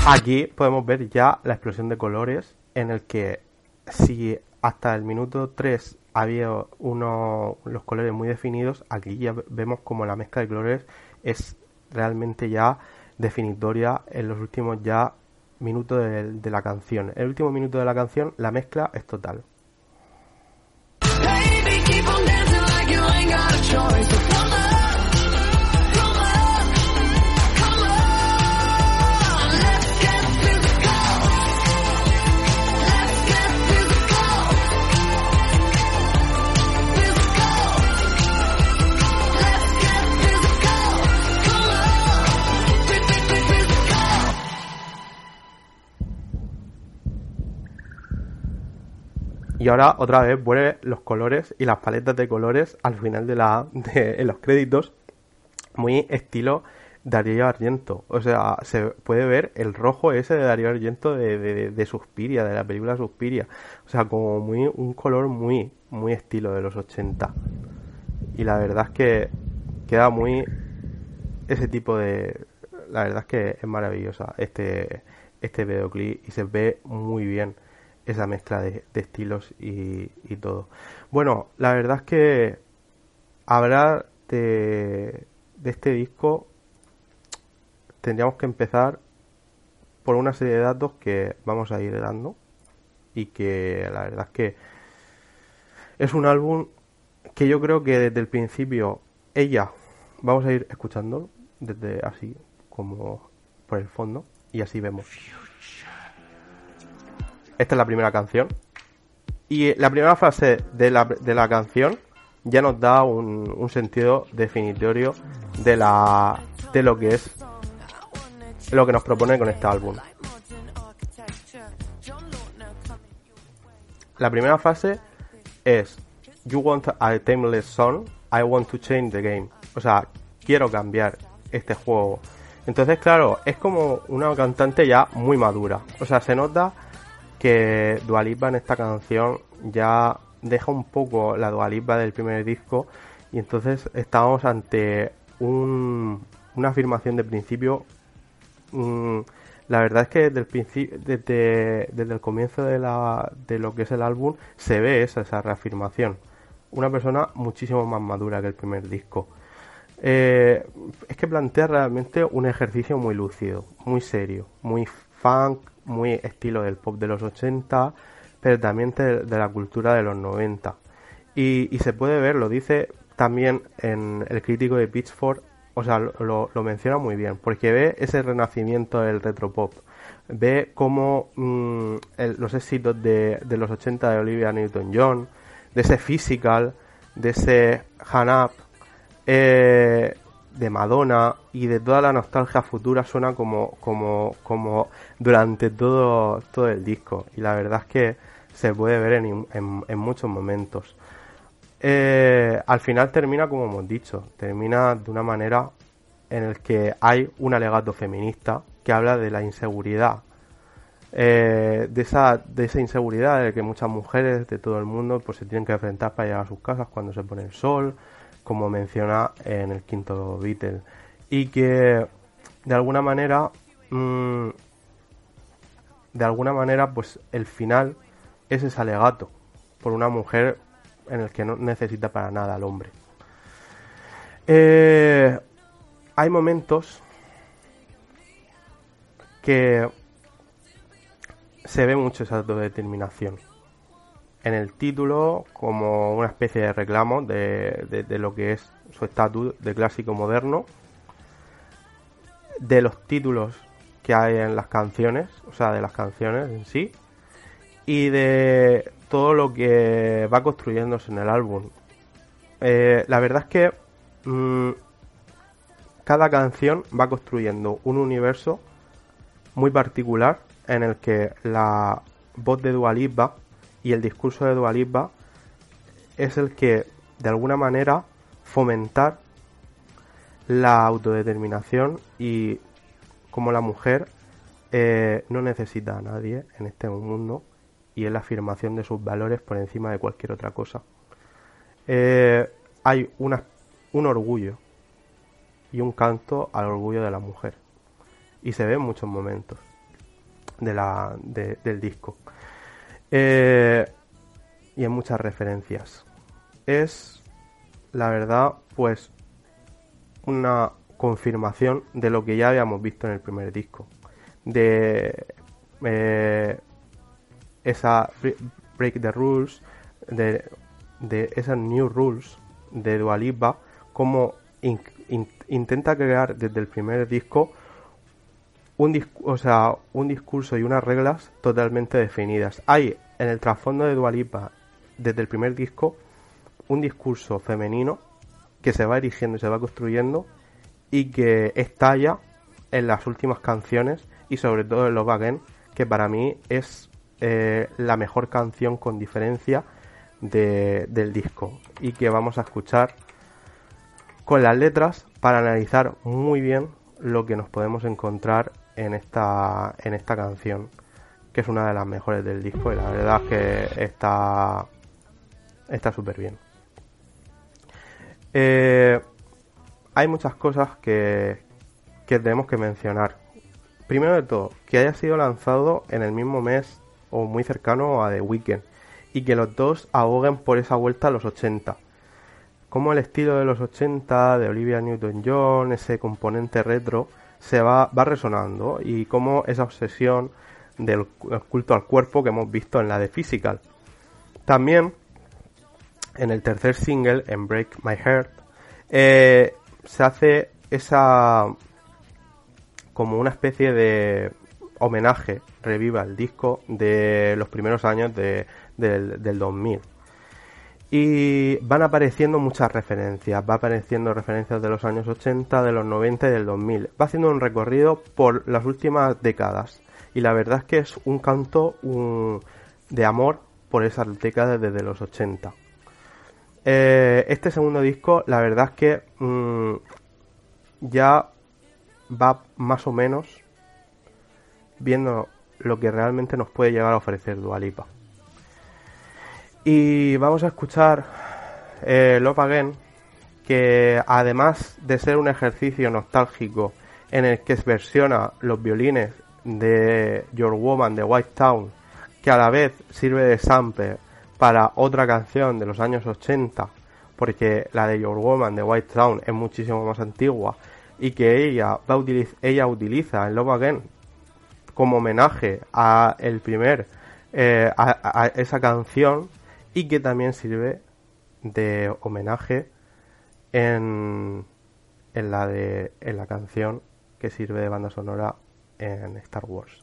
Aquí podemos ver ya la explosión de colores en el que si hasta el minuto 3 había unos los colores muy definidos, aquí ya vemos como la mezcla de colores es realmente ya definitoria en los últimos ya minutos de, de la canción. el último minuto de la canción la mezcla es total. Y ahora otra vez vuelven los colores y las paletas de colores al final de la de, los créditos. Muy estilo Darío Argento. O sea, se puede ver el rojo ese de Darío Argento de, de, Suspiria, de la película Suspiria. O sea, como muy un color muy, muy estilo de los 80. Y la verdad es que queda muy ese tipo de... La verdad es que es maravillosa este, este videoclip y se ve muy bien esa mezcla de, estilos y, todo. Bueno, la verdad es que hablar de, de este disco tendríamos que empezar por una serie de datos que vamos a ir dando y que la verdad es que es un álbum que yo creo que desde el principio ella, vamos a ir escuchando desde así como por el fondo y así vemos. Esta es la primera canción y la primera frase de la, de la canción ya nos da un, un sentido definitorio de la de lo que es lo que nos propone con este álbum. La primera frase es You want a timeless song, I want to change the game. O sea, quiero cambiar este juego. Entonces, claro, es como una cantante ya muy madura. O sea, se nota que Dualipa en esta canción ya deja un poco la Dualipa del primer disco y entonces estamos ante un, una afirmación de principio. Mm, la verdad es que desde el, desde, desde el comienzo de, la, de lo que es el álbum se ve esa, esa reafirmación. Una persona muchísimo más madura que el primer disco. Eh, es que plantea realmente un ejercicio muy lúcido, muy serio, muy funk, muy estilo del pop de los 80, pero también de, la cultura de los 90. Y, se puede ver, lo dice también en el crítico de Pitchfork, o sea, lo, lo menciona muy bien, porque ve ese renacimiento del retropop, ve cómo mm, los éxitos de, de, los 80 de Olivia Newton-John, de ese Physical, de ese Han Up, eh, de Madonna y de toda la nostalgia futura suena como, como, como durante todo, todo el disco. Y la verdad es que se puede ver en, en, muchos momentos. Eh, al final termina como hemos dicho, termina de una manera en el que hay un alegato feminista que habla de la inseguridad, eh, de, esa, de esa inseguridad de que muchas mujeres de todo el mundo pues se tienen que enfrentar para llegar a sus casas cuando se pone el sol, como menciona en el quinto Beatle, y que de alguna manera, mmm, de alguna manera, pues el final es ese alegato por una mujer en el que no necesita para nada al hombre. Eh, hay momentos que se ve mucho esa determinación. En el título, como una especie de reclamo de, de, lo que es su estatus de clásico moderno, de los títulos que hay en las canciones, o sea, de las canciones en sí, y de todo lo que va construyéndose en el álbum. Eh, la verdad es que mmm, cada canción va construyendo un universo muy particular en el que la voz de Dualipa y el discurso de Dualipa es el que de alguna manera fomentar la autodeterminación y como la mujer eh, no necesita a nadie en este mundo y es la afirmación de sus valores por encima de cualquier otra cosa. Eh, hay un orgullo y un canto al orgullo de la mujer. Y se ve en muchos momentos de la, de, del disco. Eh, y en muchas referencias. Es, la verdad, pues una confirmación de lo que ya habíamos visto en el primer disco. De eh, esa Break the Rules, de, de esas New Rules de Dualipa, como in, in, intenta crear desde el primer disco un, o sea, un discurso y unas reglas totalmente definidas. Hay en el trasfondo de Dualipa, desde el primer disco, un discurso femenino que se va erigiendo y se va construyendo y que estalla en las últimas canciones y sobre todo en Love Again, que para mí es eh, la mejor canción con diferencia de, del disco y que vamos a escuchar con las letras para analizar muy bien lo que nos podemos encontrar en esta, en esta canción, que es una de las mejores del disco y la verdad es que está está súper bien. Eh, hay muchas cosas que, que tenemos que mencionar. Primero de todo, que haya sido lanzado en el mismo mes o muy cercano a The Weeknd y que los dos ahoguen por esa vuelta a los 80. Como el estilo de los 80 de Olivia Newton-John, ese componente retro, se va, va resonando y cómo esa obsesión del culto al cuerpo que hemos visto en la de Physical. También en el tercer single, en Break My Heart, eh, se hace esa como una especie de homenaje, reviva el disco de los primeros años de, del, del 2000. Y van apareciendo muchas referencias, va apareciendo referencias de los años 80, de los 90 y del 2000. Va haciendo un recorrido por las últimas décadas. Y la verdad es que es un canto de amor por esas décadas desde los 80. Eh, este segundo disco, la verdad es que mm, ya va más o menos viendo lo que realmente nos puede llegar a ofrecer Dualipa. Y vamos a escuchar eh, Love Again, que además de ser un ejercicio nostálgico en el que versiona los violines de Your Woman de White Town, que a la vez sirve de sample para otra canción de los años 80, porque la de Your Woman de White Town es muchísimo más antigua y que ella, va ella utiliza en Love Again como homenaje a el primer eh, a, esa canción y que también sirve de homenaje en, en la de en la canción que sirve de banda sonora en Star Wars.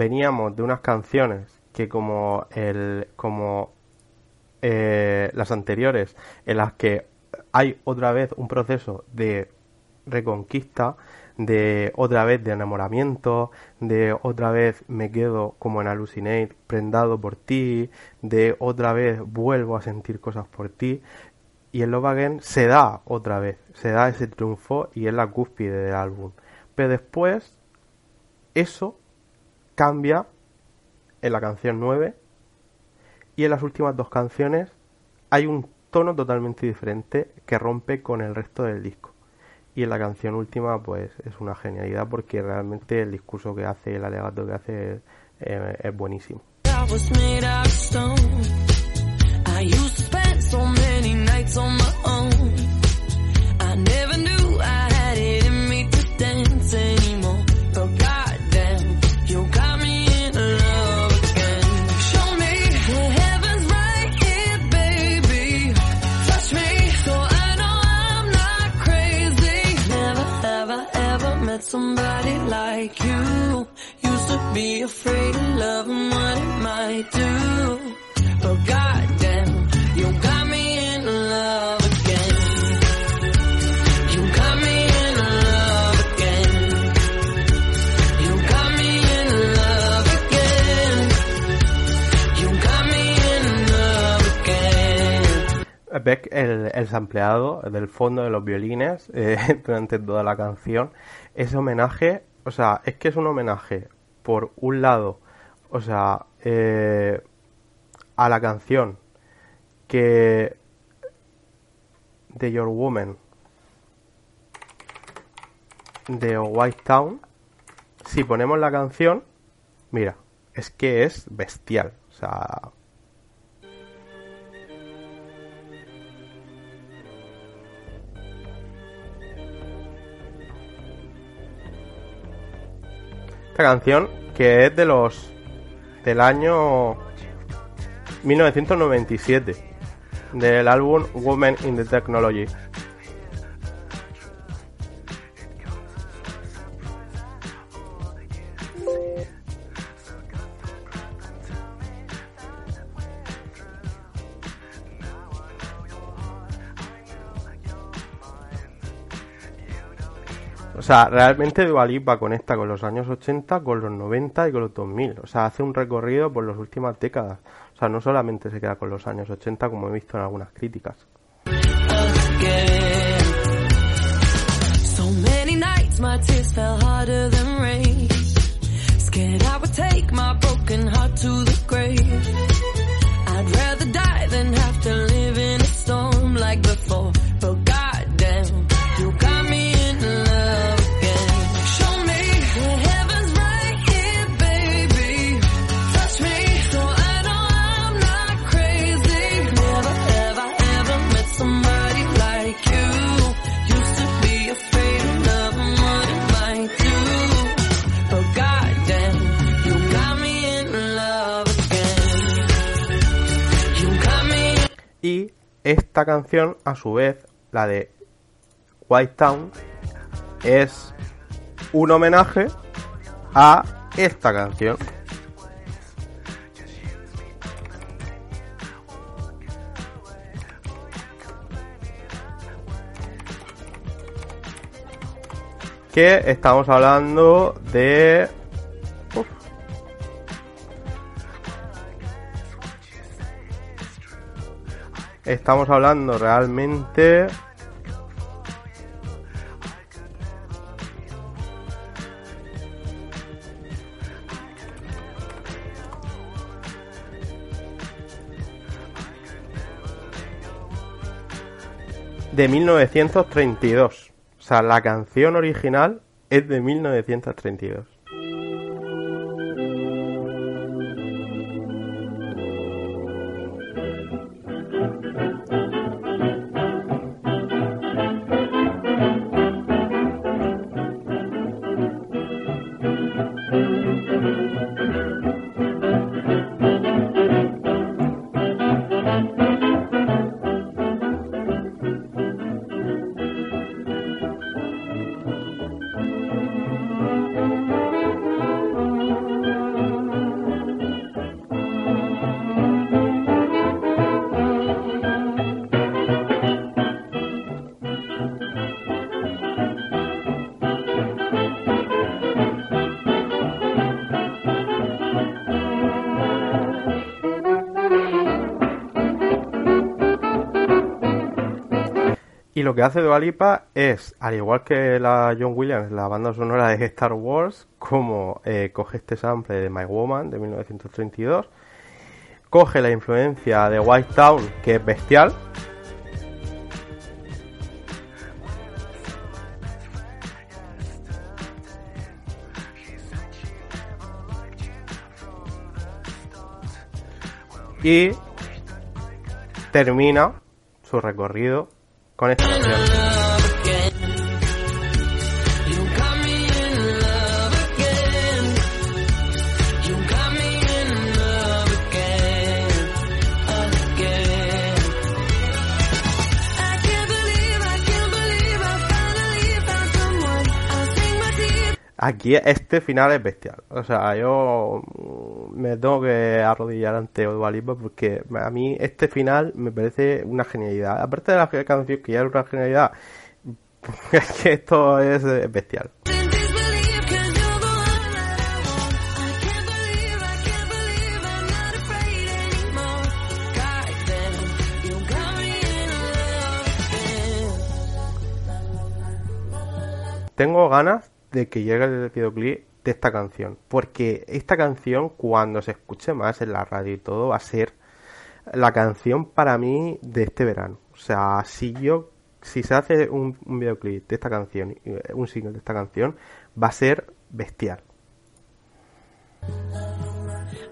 Veníamos de unas canciones que como el como eh, las anteriores en las que hay otra vez un proceso de reconquista, de otra vez de enamoramiento, de otra vez me quedo como en Hallucinate prendado por ti, de otra vez vuelvo a sentir cosas por ti y el Love Again se da otra vez, se da ese triunfo y es la cúspide del álbum. Pero después eso cambia en la canción 9 y en las últimas dos canciones hay un tono totalmente diferente que rompe con el resto del disco. Y en la canción última pues es una genialidad porque realmente el discurso que hace, el alegato que hace es, eh, es buenísimo. Be afraid of love and what it might do. But goddamn, you got me in love again. You got me in love again. You got me in love again. You got me in love. Beck, el, el sampleado del fondo de los violines eh, durante toda la canción ese homenaje, o sea, es que es un homenaje, por un lado, o sea, eh, a la canción que de Your Woman de White Town, si ponemos la canción, mira, es que es bestial, o sea, canción que es de los del año 1997 del álbum Women in the Technology. Sea, realmente Dualipa conecta con los años 80, con los 90 y con los 2000. O sea, hace un recorrido por las últimas décadas. O sea, no solamente se queda con los años 80, como he visto en algunas críticas. I'd rather die esta canción, a su vez, la de White Town, es un homenaje a esta canción. Que estamos hablando de... Estamos hablando realmente de 1932. O sea, la canción original es de 1932. Lo que hace Dua Lipa es, al igual que la John Williams, la banda sonora de Star Wars, como eh, coge este sample de My Woman de 1932, coge la influencia de White Town, que es bestial, y termina su recorrido con. Aquí este final es bestial. O sea, yo me tengo que arrodillar ante Dua Lipa porque a mí este final me parece una genialidad. Aparte de la canción que ya es una genialidad, es que esto es eh, bestial. Tengo ganas de que llegue el videoclip de esta canción. Porque esta canción, cuando se escuche más en la radio y todo, va a ser la canción para mí de este verano. O sea, si yo, si se hace un, videoclip de esta canción, eh, un single de esta canción, va a ser bestial.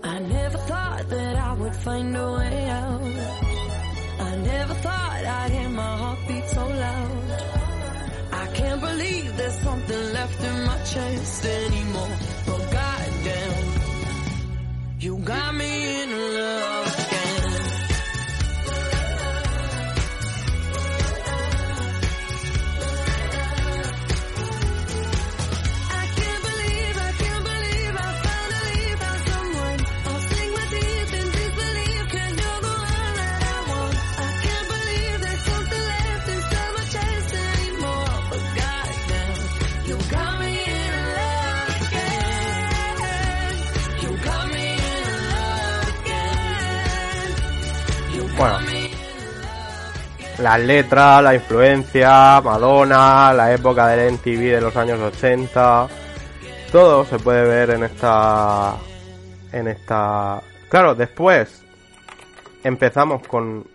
I never thought I would find a way out. I never thought I'd hear my heartbeat so loud. Can't believe there's something left in my chest anymore. But goddamn, you got me in love las letras, la influencia, Madonna, la época del MTV de los años 80, todo se puede ver en esta en esta claro, después empezamos con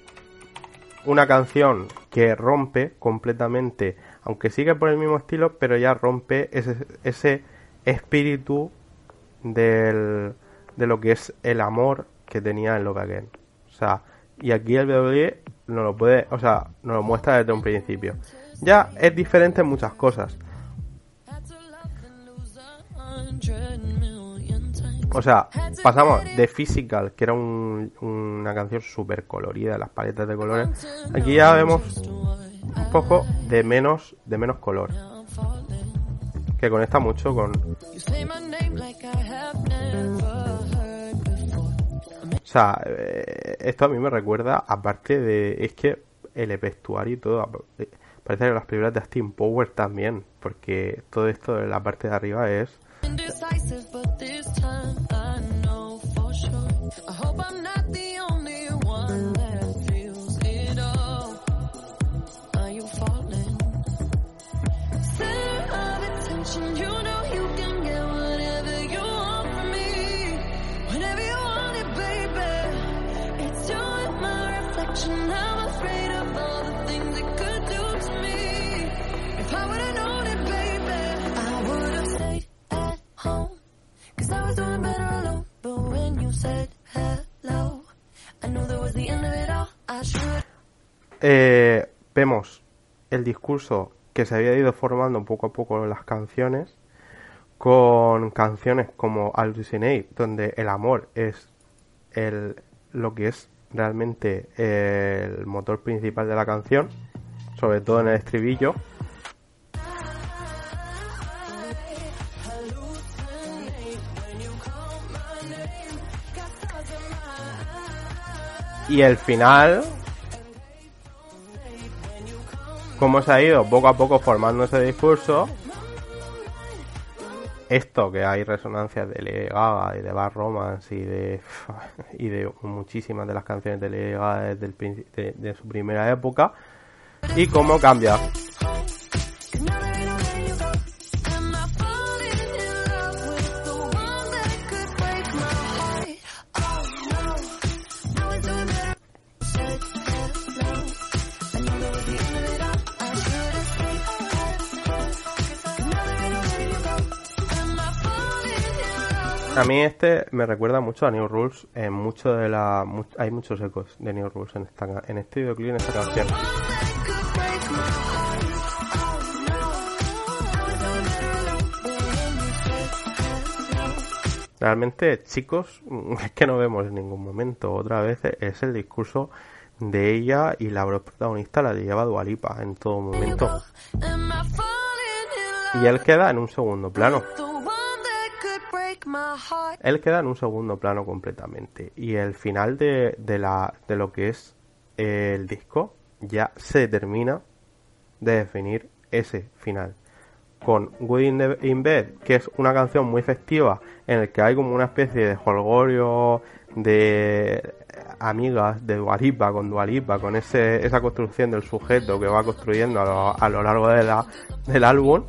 una canción que rompe completamente, aunque sigue por el mismo estilo, pero ya rompe ese, ese espíritu del, de lo que es el amor que tenía en Love Again. O sea, y aquí el WWE no lo puede, o sea, nos lo muestra desde un principio. Ya es diferente en muchas cosas. O sea, pasamos de Physical, que era un- una canción súper colorida, las paletas de colores. Aquí ya vemos un poco de menos, de menos color. Que conecta mucho con. Sea, eh, esto a mí me recuerda, aparte de. Es que el vestuario y todo. eh, Parece que las películas de Austin Power también. Porque todo esto de la parte de arriba es. Eh, vemos el discurso que se había ido formando poco a poco en las canciones. Con canciones como Hallucinate, donde el amor es el, lo que es realmente el motor principal de la canción, sobre todo en el estribillo. Y el final, cómo se ha ido poco a poco formando ese discurso. Esto que hay resonancias de Lady Gaga y de Bad Romance y de y de muchísimas de las canciones de Lady Gaga desde el de su primera época y cómo cambia. A mí este me recuerda mucho a New Rules en mucho de la hay muchos ecos de New Rules en esta en este videoclip en esta canción. Realmente, chicos, es que no vemos en ningún momento. Otra vez es el discurso de ella y la protagonista la lleva Dualipa en todo momento. Y él queda en un segundo plano. Él queda en un segundo plano completamente. Y el final de, de, la, de lo que es el disco ya se termina de definir ese final. Con Good in, Bed, que es una canción muy festiva en el que hay como una especie de jolgorio de amigas de Dualipa con Dualipa, con ese, esa construcción del sujeto que va construyendo a lo, a lo largo de la, del álbum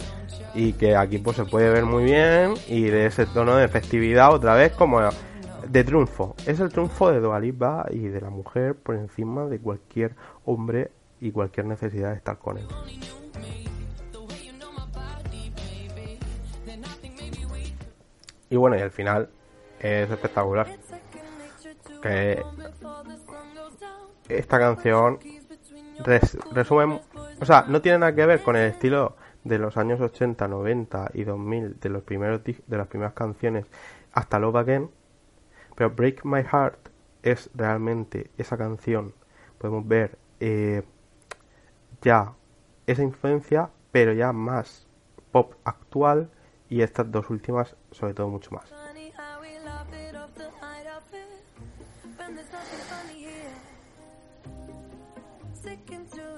y que aquí pues se puede ver muy bien y de ese tono de festividad otra vez como de triunfo. Es el triunfo de Dualipa y de la mujer por encima de cualquier hombre y cualquier necesidad de estar con él. Y bueno, y al final es espectacular. Que esta canción res- resume, o sea, no tiene nada que ver con el estilo de los años 80, 90 y 2000 de los primeros de las primeras canciones hasta Love Again, pero Break My Heart es realmente esa canción. Podemos ver eh, ya esa influencia, pero ya más pop actual y estas dos últimas sobre todo mucho más.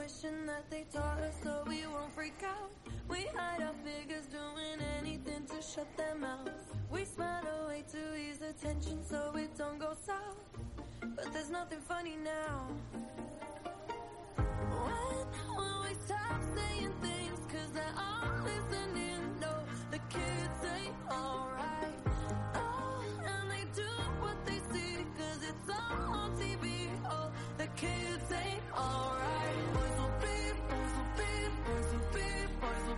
tuition that they taught us so we won't freak out. We hide our figures doing anything to shut them out. We smile away to ease the tension so it don't go south. But there's nothing funny now. When will we stop saying things? Cause they're all listening. No, the kids ain't alright. Oh, and they do what they see. Cause it's all on TV. Oh, the kids.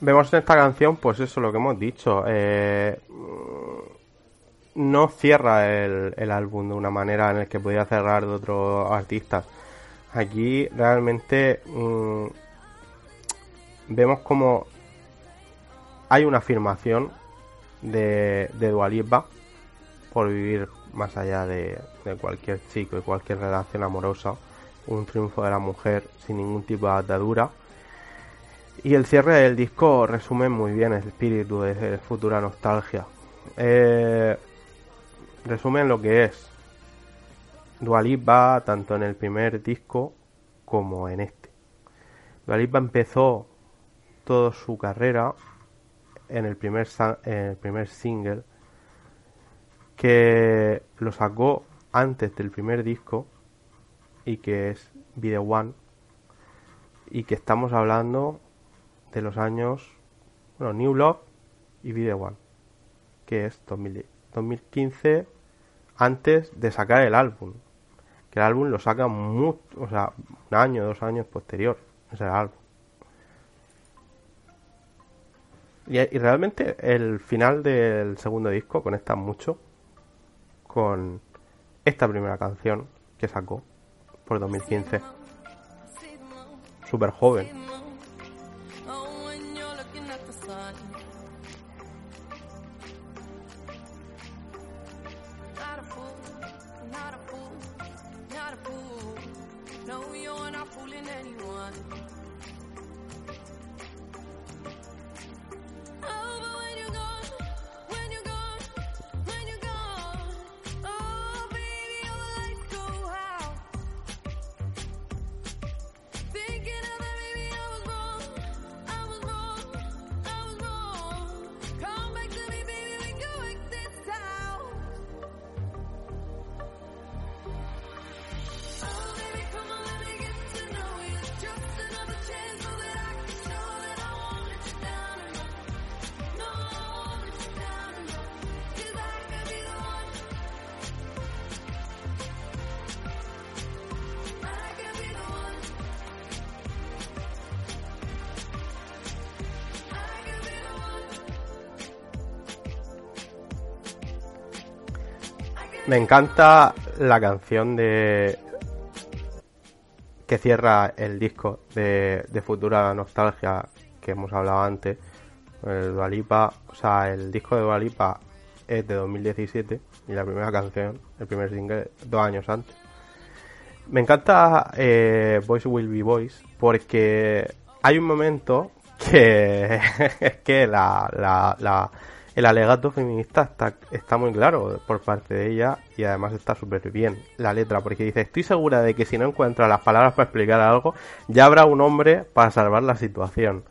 Vemos en esta canción, pues eso lo que hemos dicho. eh, no cierra el, el álbum de una manera en la que podría cerrar de otros artistas. Aquí realmente mm, vemos como hay una afirmación de, de Dua Lipa por vivir más allá de, cualquier chico y cualquier relación amorosa. Un triunfo de la mujer sin ningún tipo de atadura. Y el cierre del disco resume muy bien el espíritu de futura nostalgia. Eh, resumen lo que es Dua Lipa tanto en el primer disco como en este. Dua Lipa empezó toda su carrera en el primer, en el primer single que lo sacó antes del primer disco y que es Video One y que estamos hablando de los años bueno, New Love y Video One que es 2000 2015 antes de sacar el álbum que el álbum lo saca mucho, o sea, un año, dos años posterior ese álbum y, y realmente el final del segundo disco conecta mucho con esta primera canción que sacó por 2015 see the moon, súper joven Me encanta la canción de que cierra el disco de, Futura Nostalgia que hemos hablado antes. El Dua Lipa, o sea, el disco de Dua Lipa es de 2017 y la primera canción, el primer single, dos años antes. Me encanta eh, Voice Will Be Voice porque hay un momento que es que la, la, la- el alegato feminista está, está muy claro por parte de ella y además está súper bien la letra porque dice estoy segura de que si no encuentra las palabras para explicar algo ya habrá un hombre para salvar la situación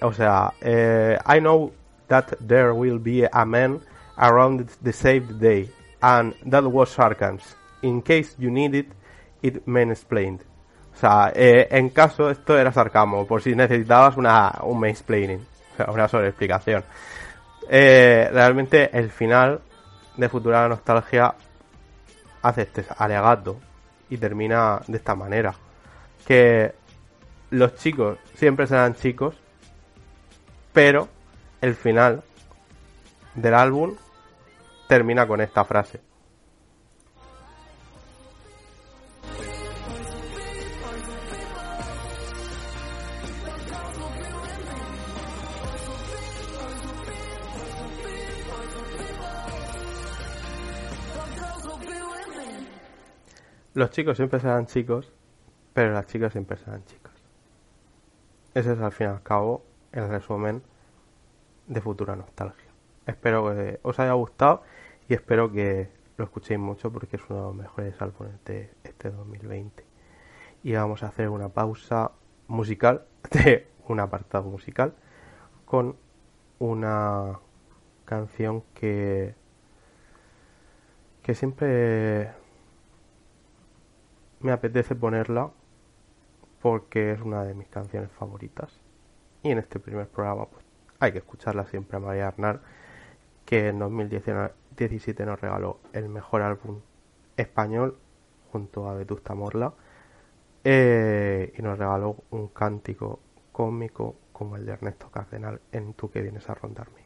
o sea eh, I know that there will be a man around the saved day and that was sarcasm in case you need it it mansplained o sea, eh, en caso, esto era sarcasmo, por si necesitabas una, un mansplaining, o sea, una sobreexplicación. Eh, realmente el final de Futura Nostalgia hace este alegato y termina de esta manera. Que los chicos siempre serán chicos, pero el final del álbum termina con esta frase. Los chicos siempre serán chicos, pero las chicas siempre serán chicas. Ese es al fin y al cabo el resumen de Futura Nostalgia. Espero que os haya gustado y espero que lo escuchéis mucho porque es uno de los mejores álbumes de este 2020. Y vamos a hacer una pausa musical, de un apartado musical, con una canción que que siempre me apetece ponerla porque es una de mis canciones favoritas y en este primer programa pues hay que escucharla siempre a María Arnal, que en 2017 nos regaló el mejor álbum español junto a Vetusta Morla eh, y nos regaló un cántico cómico como el de Ernesto Cardenal en Tú que vienes a rondarme.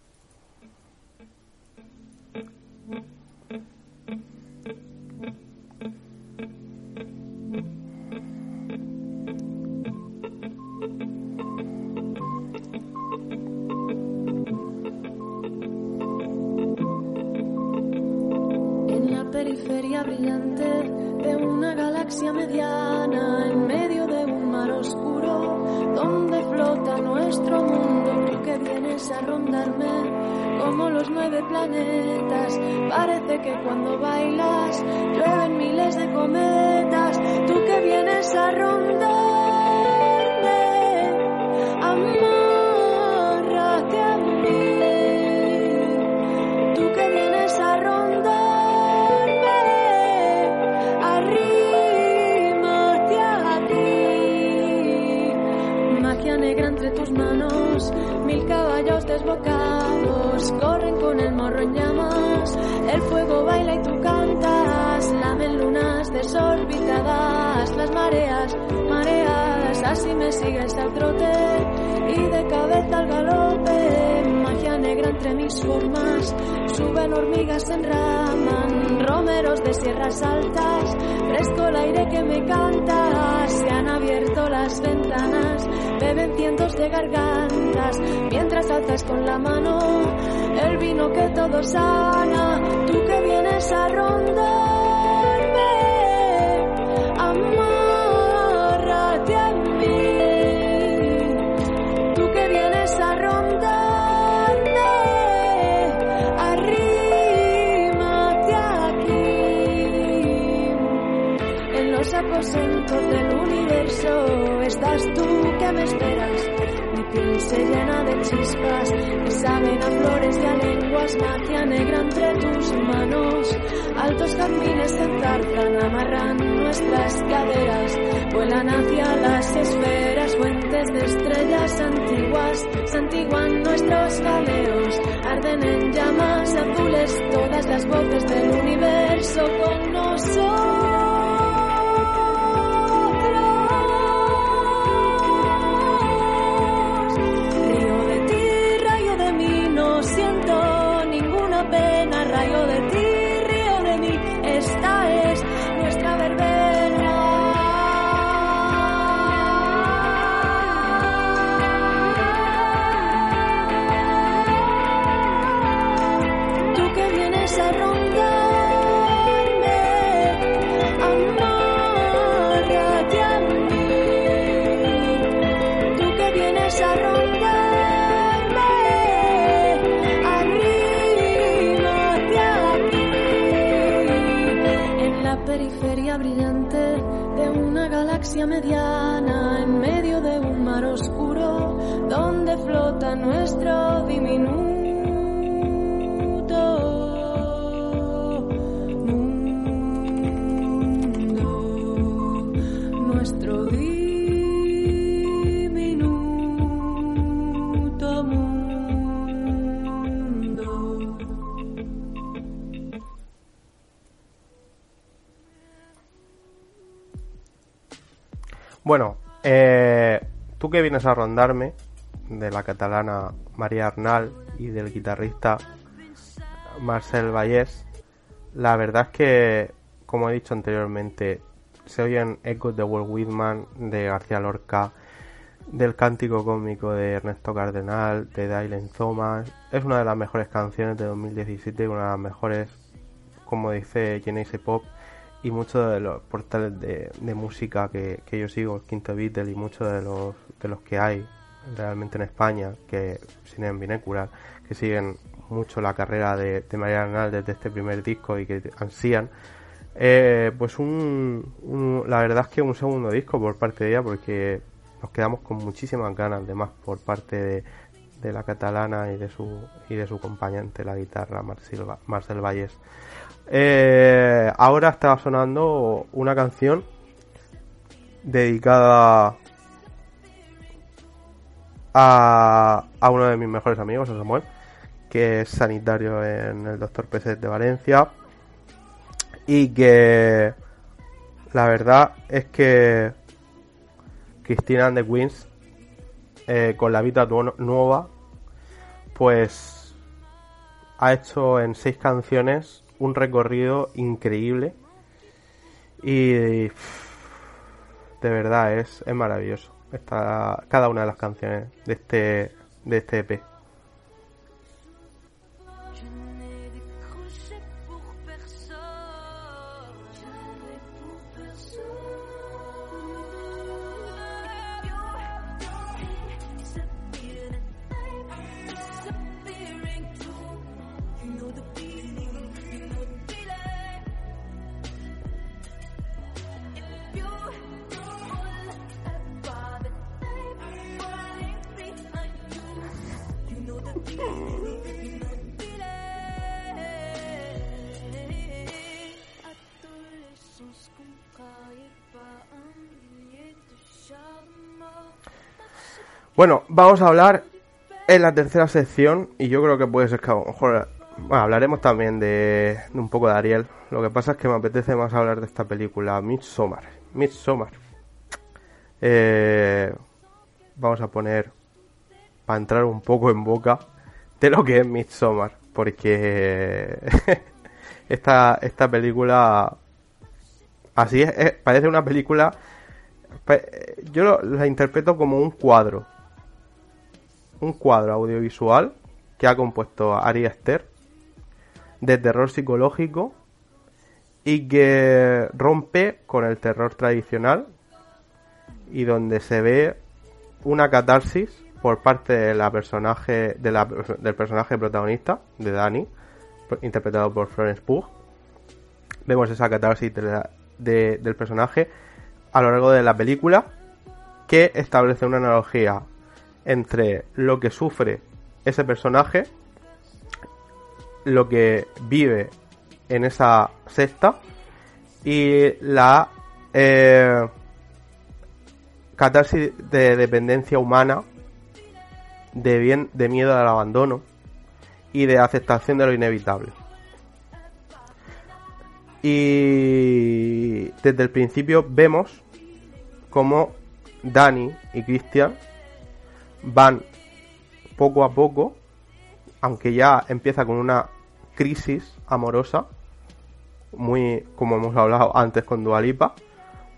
Periferia brillante de una galaxia mediana, en medio de un mar oscuro, donde flota nuestro mundo, tú que vienes a rondarme como los nueve planetas. Parece que cuando bailas llueven miles de cometas, tú que vienes a rondarme. Con el morro en llamas. El fuego baila y tú cantas, lamen lunas desorbitadas, las mareas, mareadas, así me sigues al trote y de cabeza al galope. Magia negra entre mis formas, suben hormigas, se enraman, romeros de sierras altas, fresco el aire que me canta, se han abierto las ventanas, beben cientos de gargantas, mientras alzas con la mano el vino que todo sana, tú que vienes a rondarme, Mi piel se llena de chispas que saben a flores y a lenguas, magia negra entre tus manos. Altos jardines se enzarzan, amarran nuestras caderas, vuelan hacia las esferas, fuentes de estrellas antiguas, santiguan nuestros jaleos, arden en llamas azules todas las voces del universo con nosotros. A rondarme, de la catalana María Arnal y del guitarrista Marcel Vallés, la verdad es que, como he dicho anteriormente, se oyen ecos de Walt Whitman, de García Lorca, del cántico cómico de Ernesto Cardenal, de Dylan Thomas. Es una de las mejores canciones de 2017, una de las mejores, como dice Genesis Pop, y muchos de los portales de, de música que, que yo sigo, el Quinto Beatle y muchos de los, de los que hay realmente en España, que sin Binecular, que siguen mucho la carrera de, de María Arnal desde este primer disco y que ansían. Eh, pues un, la verdad es que un segundo disco por parte de ella porque nos quedamos con muchísimas ganas de más por parte de, la catalana y de su y de su acompañante la guitarra Marcel, Marcel Valles. Eh, ahora estaba sonando una canción dedicada a, uno de mis mejores amigos, a Samuel, que es sanitario en el Doctor Peset de Valencia. Y que la verdad es que Cristina the Queens, eh, con la vida nueva, pues ha hecho en seis canciones un recorrido increíble. Y de verdad es, es maravilloso. Está cada una de las canciones de este, de este EP. Bueno, vamos a hablar en la tercera sección y yo creo que puede ser que a lo mejor hablaremos también de, un poco de Ariel. Lo que pasa es que me apetece más hablar de esta película, Midsommar. Midsommar. Eh, vamos a poner para entrar un poco en boca de lo que es Midsommar, porque esta esta película así es, es- parece una película pe- yo la interpreto como un cuadro un cuadro audiovisual que ha compuesto Ari Aster de terror psicológico y que rompe con el terror tradicional y donde se ve una catarsis por parte de la personaje del personaje protagonista de Dani interpretado por Florence Pugh. Vemos esa catarsis del personaje a lo largo de la película que establece una analogía entre lo que sufre ese personaje, lo que vive en esa secta y la eh, catarsis de dependencia humana, de bien, de miedo al abandono y de aceptación de lo inevitable. Y desde el principio vemos como Dani y Christian van poco a poco, aunque ya empieza con una crisis amorosa, muy como hemos hablado antes con Dualipa,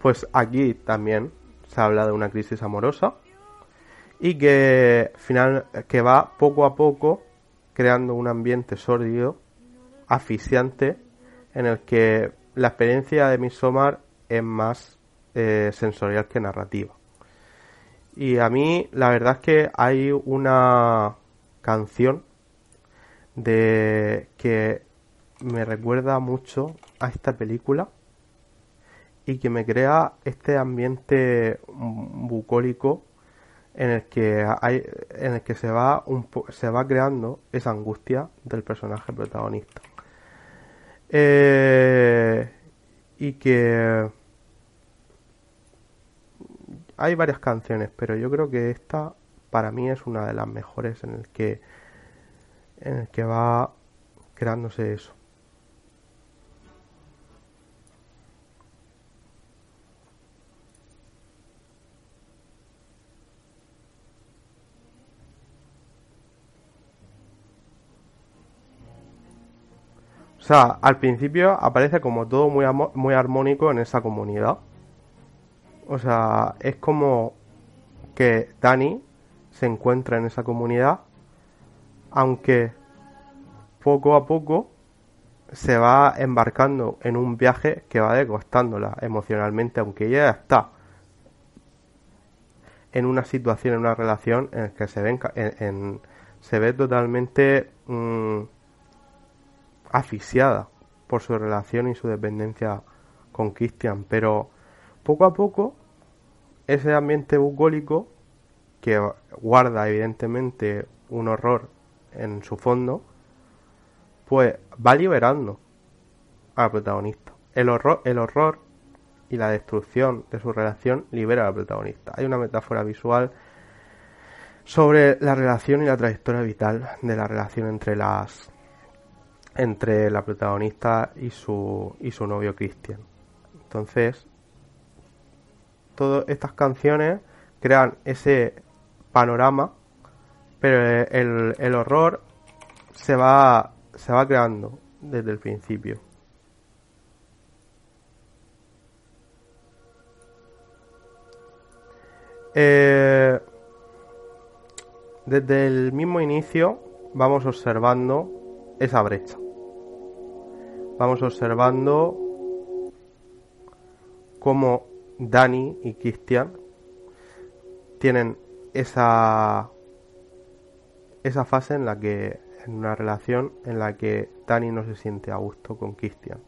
pues aquí también se habla de una crisis amorosa y que final que va poco a poco creando un ambiente sórdido, asfixiante, en el que la experiencia de Midsommar es más eh, sensorial que narrativa. Y a mí la verdad es que hay una canción de que me recuerda mucho a esta película y que me crea este ambiente bucólico en el que hay en el que se va un se va creando esa angustia del personaje protagonista. Eh, y que hay varias canciones pero yo creo que esta para mí es una de las mejores en el que en el que va creándose eso O sea, al principio aparece como todo muy, muy armónico en esa comunidad. O sea, es como que Dani se encuentra en esa comunidad, aunque poco a poco se va embarcando en un viaje que va desgastándola emocionalmente, aunque ella ya está en una situación, en una relación en la que se ve, enca- en- se ve totalmente mm, asfixiada por su relación y su dependencia con Christian, pero poco a poco ese ambiente bucólico que guarda evidentemente un horror en su fondo, pues va liberando al protagonista. El horror, el horror y la destrucción de su relación libera al protagonista. Hay una metáfora visual sobre la relación y la trayectoria vital de la relación entre las entre la protagonista y su y su novio Christian. Entonces, todas estas canciones crean ese panorama, pero el, el horror se va se va creando desde el principio. Eh, desde el mismo inicio vamos observando esa brecha. Vamos observando cómo Dani y Christian tienen esa esa fase en la que en una relación en la que Dani no se siente a gusto con Christian.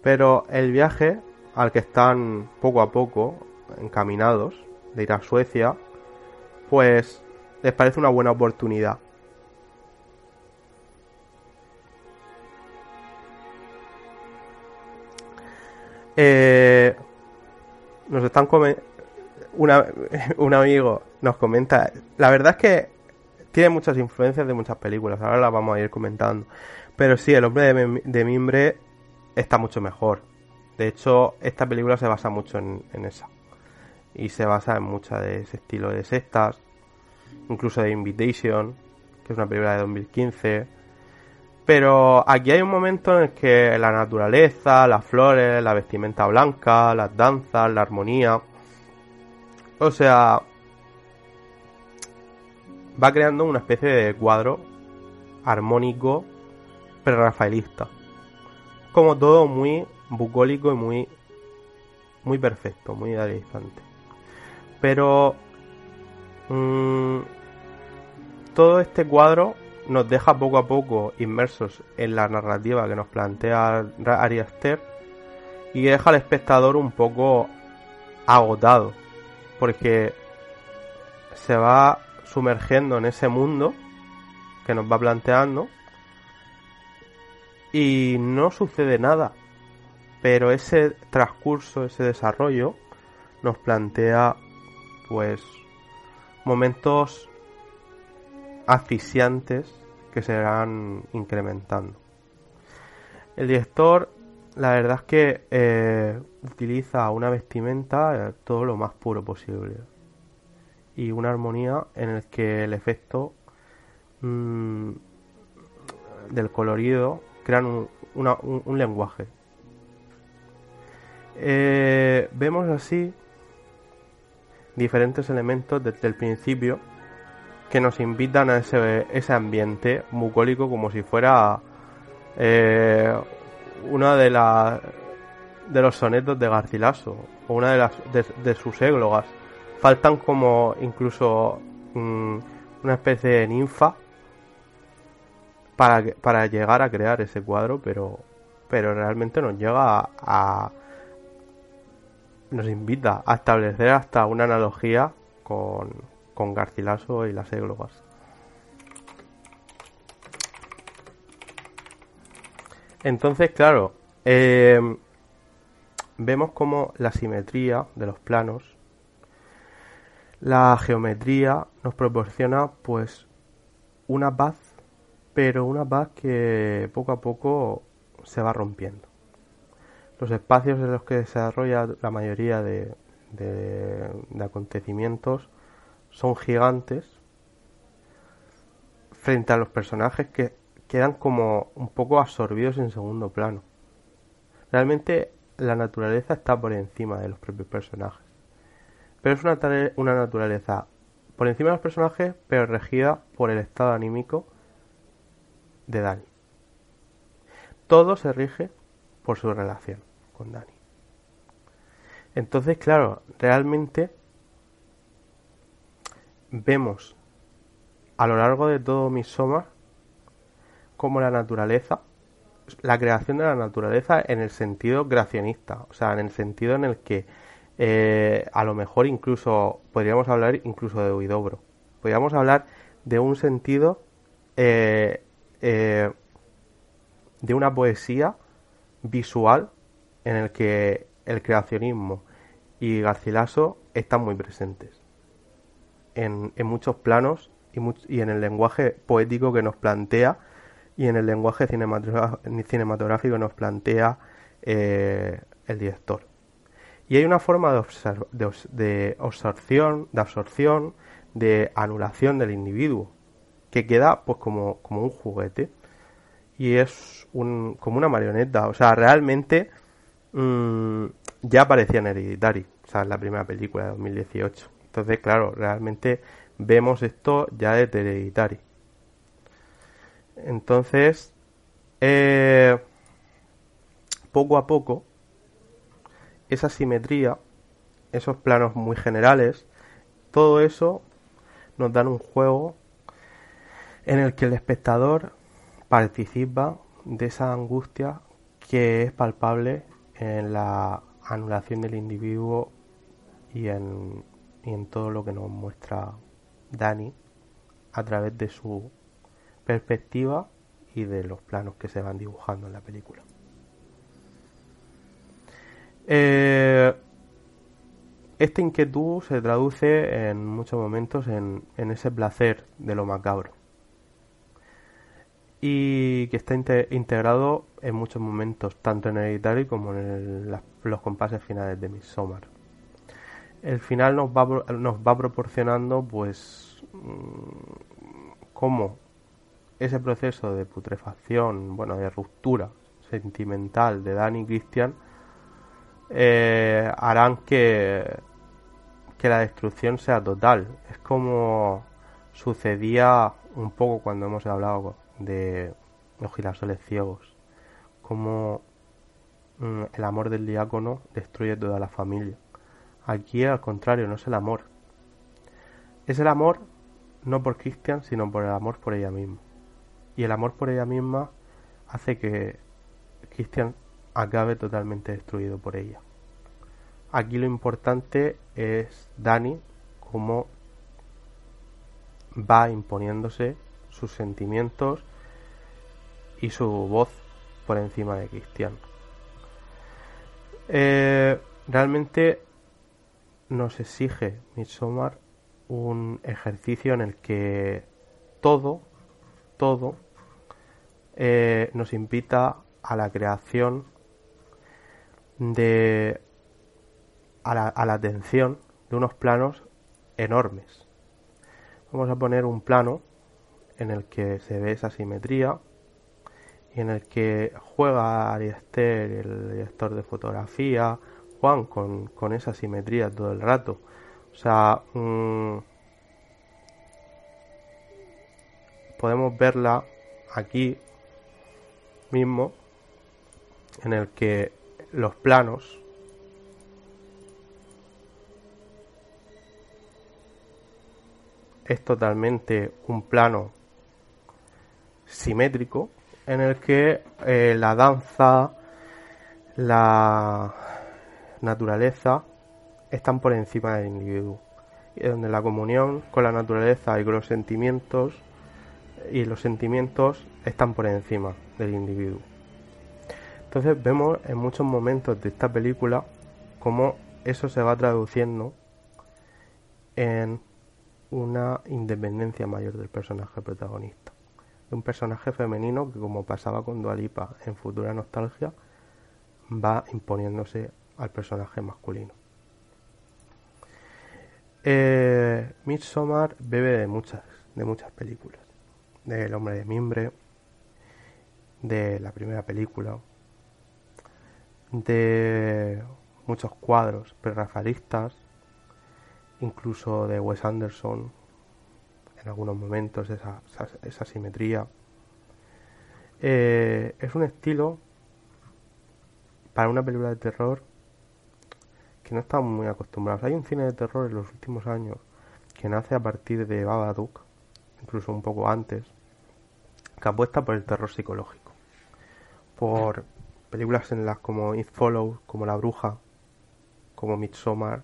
Pero el viaje al que están poco a poco encaminados de ir a Suecia, pues les parece una buena oportunidad. Eh, nos están una, un amigo nos comenta, la verdad es que tiene muchas influencias de muchas películas, ahora las vamos a ir comentando. Pero sí, el hombre de, mimbre está mucho mejor. De hecho, esta película se basa mucho en, esa. Y se basa en mucha de ese estilo de sectas incluso de Invitation, que es una película de 2015. Pero aquí hay un momento en el que la naturaleza, las flores, la vestimenta blanca, las danzas, la armonía. O sea, va creando una especie de cuadro armónico, pero rafaelista. Como todo muy bucólico y muy, muy perfecto, muy idealizante. Pero Mm, todo este cuadro nos deja poco a poco inmersos en la narrativa que nos plantea Ari Aster y deja al espectador un poco agotado porque se va sumergiendo en ese mundo que nos va planteando y no sucede nada pero ese transcurso ese desarrollo nos plantea pues momentos asfixiantes que se van incrementando. El director, la verdad es que eh, utiliza una vestimenta eh, todo lo más puro posible y una armonía en el que el efecto mm, del colorido crean un, lenguaje. Eh, vemos así diferentes elementos desde el principio que nos invitan a ese, ese ambiente bucólico como si fuera eh, una de las de los sonetos de Garcilaso o una de las de, sus églogas. Faltan como incluso mm, una especie de ninfa para, para llegar a crear ese cuadro pero pero realmente nos llega a nos invita a establecer hasta una analogía con, con Garcilaso y las églogas. Entonces, claro, eh, vemos como la simetría de los planos, la geometría nos proporciona pues una paz, pero una paz que poco a poco se va rompiendo los espacios en los que se desarrolla la mayoría de, acontecimientos son gigantes frente a los personajes que quedan como un poco absorbidos en segundo plano. Realmente la naturaleza está por encima de los propios personajes. Pero es una, una naturaleza por encima de los personajes, pero regida por el estado anímico de Dani. Todo se rige por su relación. Dani. Entonces, claro, realmente vemos a lo largo de todo Midsommar como la naturaleza, la creación de la naturaleza en el sentido creacionista, o sea, en el sentido en el que eh, a lo mejor incluso podríamos hablar incluso de Huidobro, podríamos hablar de un sentido eh, eh, de una poesía visual en el que el creacionismo y Garcilaso están muy presentes. En, en muchos planos y, en el lenguaje poético que nos plantea y en el lenguaje cinematográfico que nos plantea eh, el director. Y hay una forma de, obser- de, de absorción, de absorción, de anulación del individuo, que queda pues como, un juguete. Y es un, como una marioneta. O sea, realmente mm, ya aparecía en Hereditary, o sea, en la primera película de 2018. Entonces, claro, realmente vemos esto ya desde Hereditary. Entonces, eh, poco a poco, esa simetría, esos planos muy generales, todo eso nos dan un juego en el que el espectador participa de esa angustia que es palpable en la anulación del individuo y en, y en todo lo que nos muestra Dani a través de su perspectiva y de los planos que se van dibujando en la película. Eh, esta inquietud se traduce en muchos momentos en, en ese placer de lo macabro y que está inte- integrado en muchos momentos, tanto en Hereditary como en el- los compases finales de Midsommar. El final nos va, proporcionando, pues, mm, cómo ese proceso de putrefacción, bueno, de ruptura sentimental de Danny y Christian, eh, harán que, que la destrucción sea total. Es como sucedía un poco cuando hemos hablado de los girasoles ciegos, como mm, el amor del diácono destruye toda la familia. Aquí al contrario, no es el amor. Es el amor no por Christian, sino por el amor por ella misma. Y el amor por ella misma hace que Christian acabe totalmente destruido por ella. Aquí lo importante es Dani cómo va imponiéndose sus sentimientos y su voz por encima de Cristian. Eh, realmente nos exige Midsommar un ejercicio en el que todo, todo eh, nos invita a la creación de a la, a la atención de unos planos enormes. Vamos a poner un plano en el que se ve esa simetría y en el que juega Ariester, el director de fotografía, Juan, con, con esa simetría todo el rato. O sea, mm, podemos verla aquí mismo, en el que los planos es totalmente un plano simétrico en el que eh, la danza, la naturaleza están por encima del individuo. Y donde la comunión con la naturaleza y con los sentimientos y los sentimientos están por encima del individuo. Entonces vemos en muchos momentos de esta película cómo eso se va traduciendo en una independencia mayor del personaje protagonista. De un personaje femenino que como pasaba con Dualipa en Futura Nostalgia va imponiéndose al personaje masculino. Eh, Midsommar bebe de muchas, de muchas películas. De El hombre de mimbre, de la primera película, de muchos cuadros prerrafaelistas, incluso de Wes Anderson, en algunos momentos esa, esa, esa simetría. Eh, es un estilo para una película de terror no estamos muy acostumbrados. Hay un cine de terror en los últimos años que nace a partir de Babadook, incluso un poco antes, que apuesta por el terror psicológico, por películas en las como It Follows, como La Bruja, como Midsommar,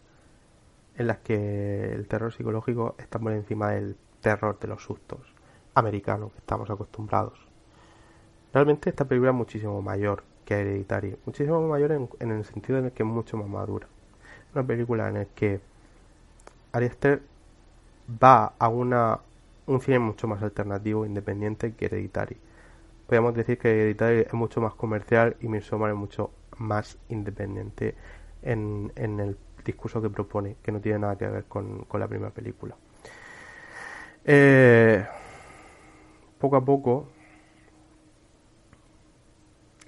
en las que el terror psicológico está por encima del terror de los sustos americanos que estamos acostumbrados. Realmente esta película es muchísimo mayor que Hereditary, muchísimo mayor en el sentido en el que es mucho más madura. Una película en la que Ari Aster va a una un cine mucho más alternativo, independiente que Hereditary. Podríamos decir que Hereditary es mucho más comercial y Midsommar es mucho más independiente en, en el discurso que propone, que no tiene nada que ver con, con la primera película. Eh, poco a poco,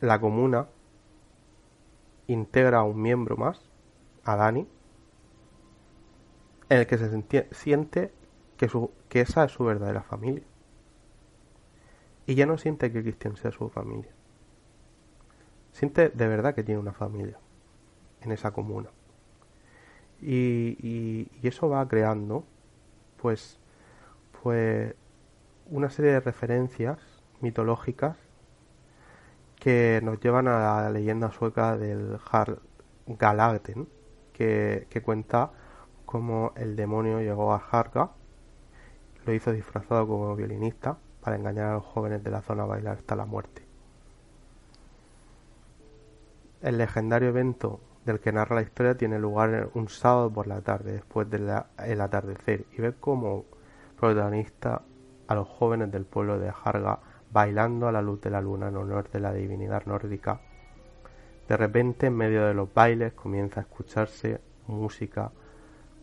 la comuna integra a un miembro más, a Dani, en el que se siente que, su, que esa es su verdadera familia. Y ya no siente que Cristian sea su familia. Siente de verdad que tiene una familia en esa comuna. Y, y, eso va creando, pues, pues, una serie de referencias mitológicas que nos llevan a la leyenda sueca del Har Galagten, que, cuenta cómo el demonio llegó a Harga, lo hizo disfrazado como violinista para engañar a los jóvenes de la zona a bailar hasta la muerte. El legendario evento del que narra la historia tiene lugar un sábado por la tarde, después del atardecer, y ve como protagonista a los jóvenes del pueblo de Harga bailando a la luz de la luna en honor de la divinidad nórdica. De repente, en medio de los bailes, comienza a escucharse música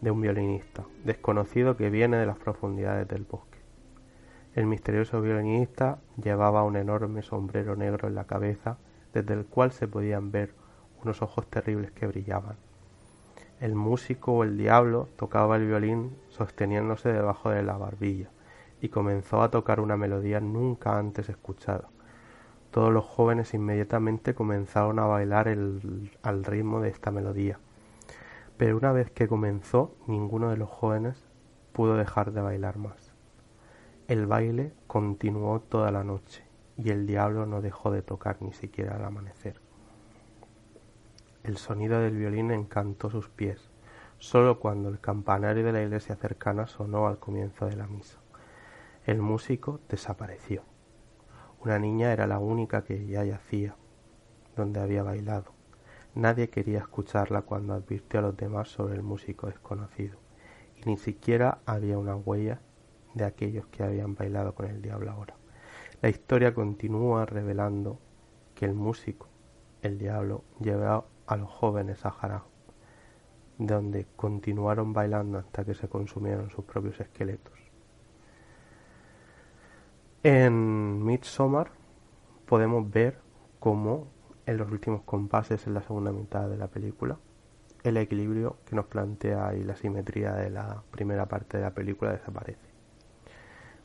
de un violinista, desconocido que viene de las profundidades del bosque. El misterioso violinista llevaba un enorme sombrero negro en la cabeza, desde el cual se podían ver unos ojos terribles que brillaban. El músico o el diablo tocaba el violín sosteniéndose debajo de la barbilla y comenzó a tocar una melodía nunca antes escuchada. Todos los jóvenes inmediatamente comenzaron a bailar al ritmo de esta melodía. Pero una vez que comenzó, ninguno de los jóvenes pudo dejar de bailar más. El baile continuó toda la noche y el diablo no dejó de tocar ni siquiera al amanecer. El sonido del violín encantó sus pies, solo cuando el campanario de la iglesia cercana sonó al comienzo de la misa. El músico desapareció. Una niña era la única que ya yacía donde había bailado. Nadie quería escucharla cuando advirtió a los demás sobre el músico desconocido, y ni siquiera había una huella de aquellos que habían bailado con el diablo ahora. La historia continúa revelando que el músico, el diablo, llevó a los jóvenes a donde continuaron bailando hasta que se consumieron sus propios esqueletos. En Midsommar podemos ver cómo en los últimos compases en la segunda mitad de la película el equilibrio que nos plantea y la simetría de la primera parte de la película desaparece.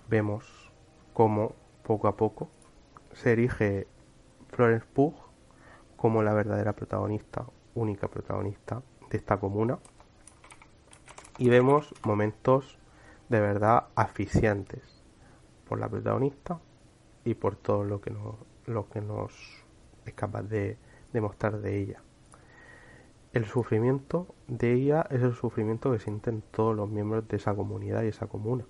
Vemos cómo poco a poco se erige Florence Pugh como la verdadera protagonista, única protagonista de esta comuna y vemos momentos de verdad asfixiantes por la protagonista y por todo lo que nos, lo que nos es capaz de demostrar de ella. El sufrimiento de ella es el sufrimiento que sienten todos los miembros de esa comunidad y esa comuna.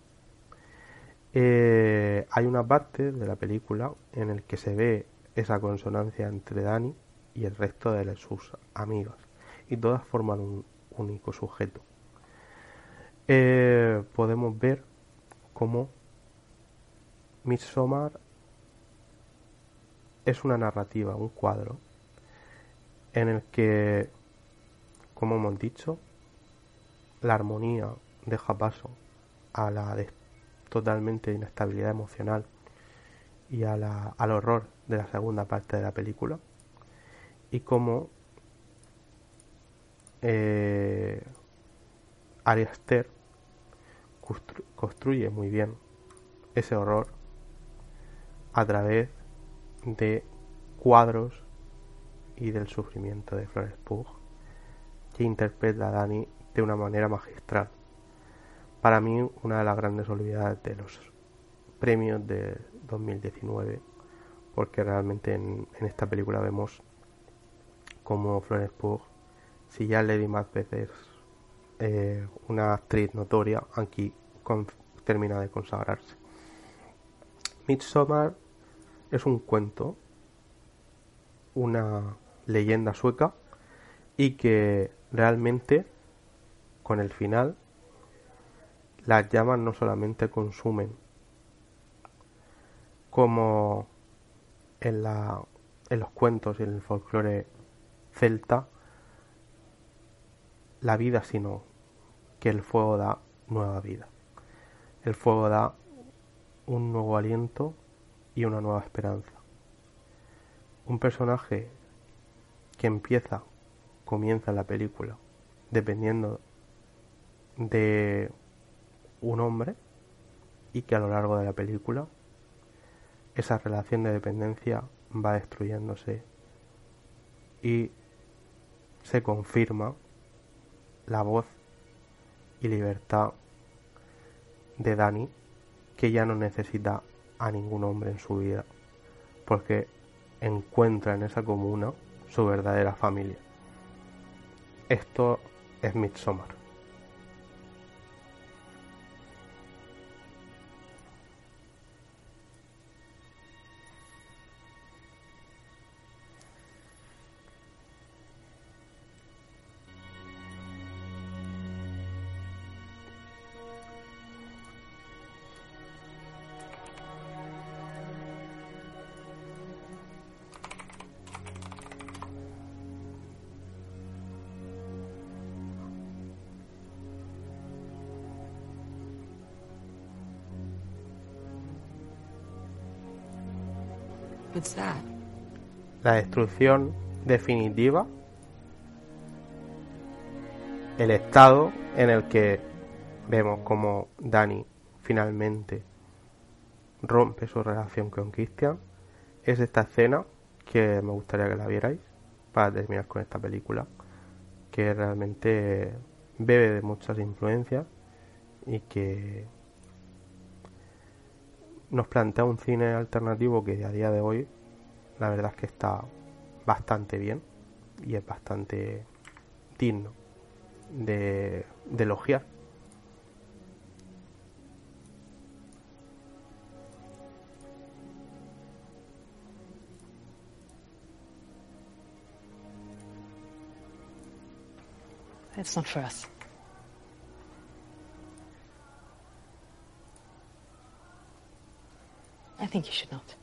Eh, hay una parte de la película en el que se ve esa consonancia entre Dani y el resto de sus amigas y todas forman un único sujeto. Eh, podemos ver cómo Midsommar es una narrativa, un cuadro, en el que, como hemos dicho, la armonía deja paso a la totalmente inestabilidad emocional y a la, al horror de la segunda parte de la película y cómo eh, Ari Aster construye muy bien ese horror a través de cuadros y del sufrimiento de Flores Pugh, que interpreta a Dani de una manera magistral. Para mí, una de las grandes olvidadas de los premios de 2019, porque realmente en, esta película vemos como Flores Pugh, si ya Lady Macbeth es eh, una actriz notoria, aquí termina de consagrarse. Midsommar es un cuento, una leyenda sueca y que realmente con el final las llamas no solamente consumen como en, los cuentos y en el folclore celta la vida, sino que el fuego da nueva vida. El fuego da un nuevo aliento y una nueva esperanza. Un personaje que empieza, comienza la película, dependiendo de un hombre y que a lo largo de la película esa relación de dependencia va destruyéndose y se confirma la voz y libertad de Dani que ya no necesita a ningún hombre en su vida porque encuentra en esa comuna su verdadera familia. Esto es Midsommar. Definitiva. El estado en el que vemos como Dani finalmente rompe su relación con Christian es esta escena que me gustaría que la vierais para terminar con esta película que realmente bebe de muchas influencias y que nos plantea un cine alternativo que a día de hoy la verdad es que está bastante bien y es bastante digno de, de elogiar. It's not for us. I think you should not.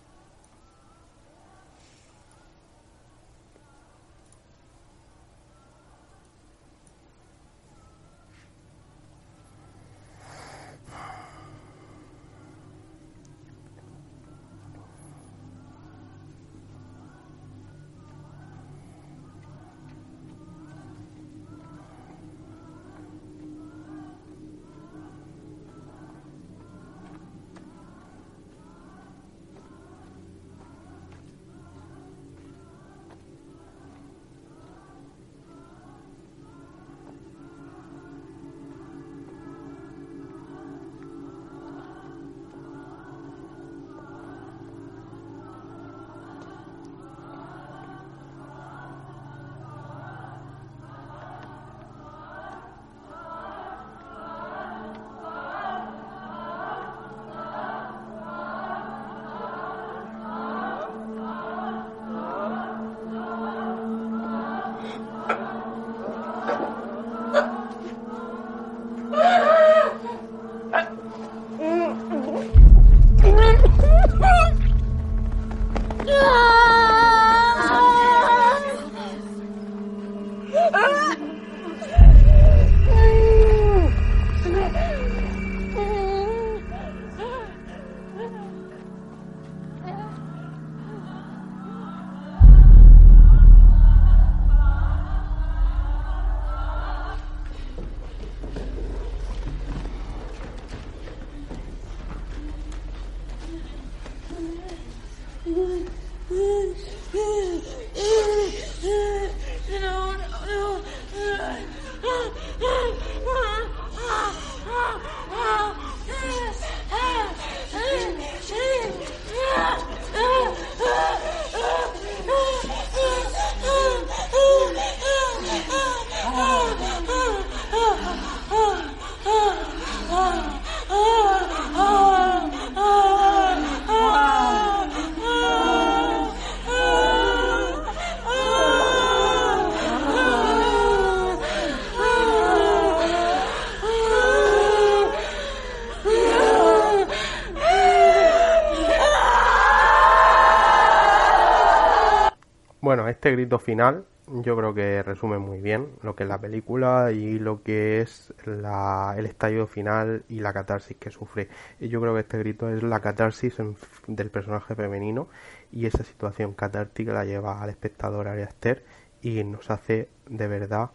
Este grito final yo creo que resume muy bien lo que es la película y lo que es la, el estallido final y la catarsis que sufre. Y yo creo que este grito es la catarsis del personaje femenino y esa situación catártica la lleva al espectador Aster y nos hace de verdad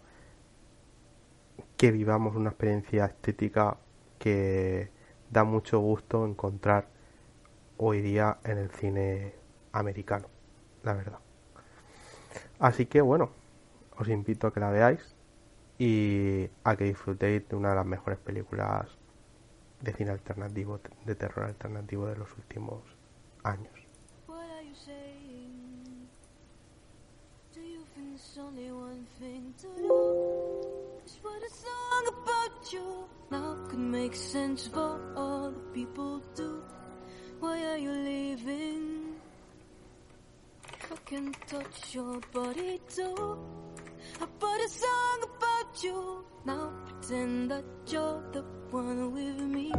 que vivamos una experiencia estética que da mucho gusto encontrar hoy día en el cine americano, la verdad. Así que bueno, os invito a que la veáis y a que disfrutéis de una de las mejores películas de cine alternativo, de terror alternativo de los últimos años. Why are you leaving? I can touch your body too. I put a song about you. Now pretend that you're the one with me.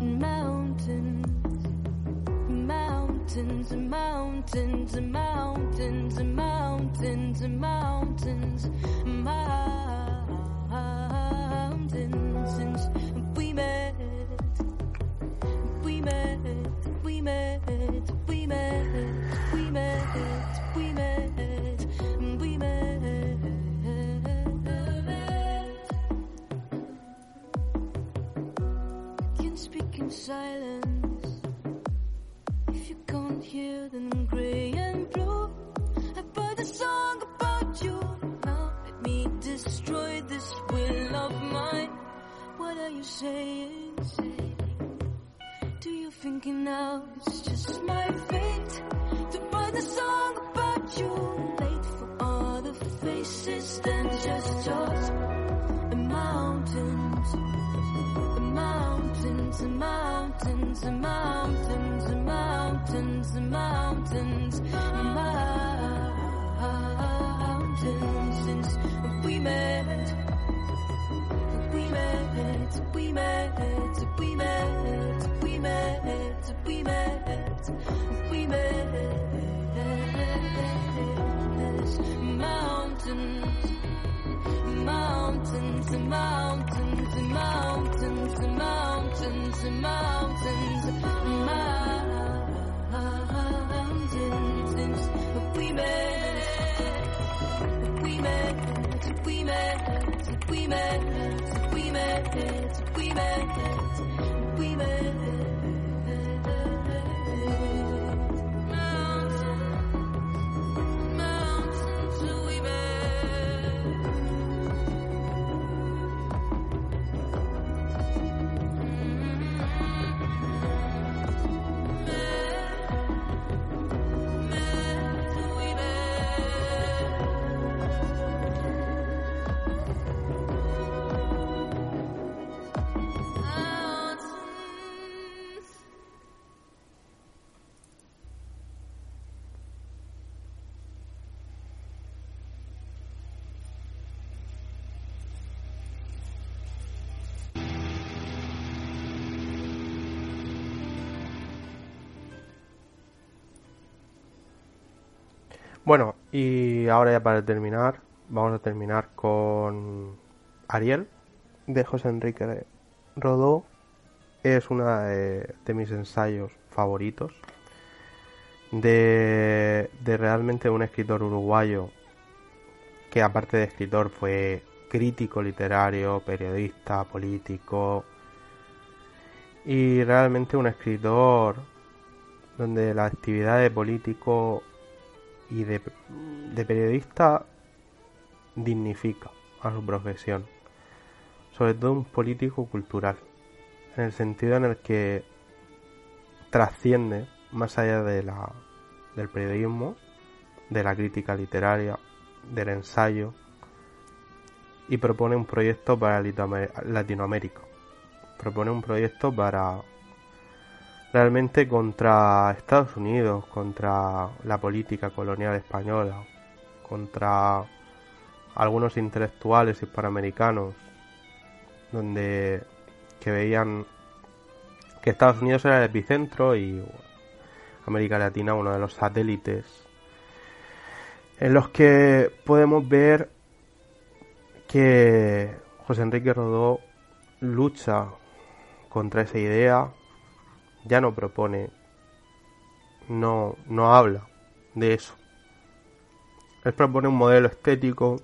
Mountains mountains mountains and mountains mountains mountains mountains silence if you can't hear, then I'm gray and blue. I put a song about you. Now let me destroy this will of mine. What are you saying? Do you think now it's just my fate to put a song about you? Late for all the faces, then just yours and mountains the mountains, the mountains, the mountains, the mountains, the mountains, mountains. Since we met, we met, we met, we met, we met, we met, we met. Mountains Mountains, to mountains, to mountains, to mountain to mountain to mountains. We met, we we we met, we met, we met, we met. Bueno, y ahora ya para terminar, vamos a terminar con Ariel de José Enrique Rodó. Es una de, de mis ensayos favoritos. De, de realmente un escritor uruguayo que aparte de escritor fue crítico literario, periodista, político y realmente un escritor donde la actividad de político y de, de periodista dignifica a su profesión. Sobre todo un político cultural, en el sentido en el que trasciende más allá de la, del periodismo, de la crítica literaria, del ensayo, y propone un proyecto para Latinoamérica. Propone un proyecto para realmente contra Estados Unidos, contra la política colonial española, contra algunos intelectuales hispanoamericanos, donde que veían que Estados Unidos era el epicentro y América Latina uno de los satélites en los que podemos ver que José Enrique Rodó lucha contra esa idea, ya no propone, no, no habla de eso. Él propone un modelo estético,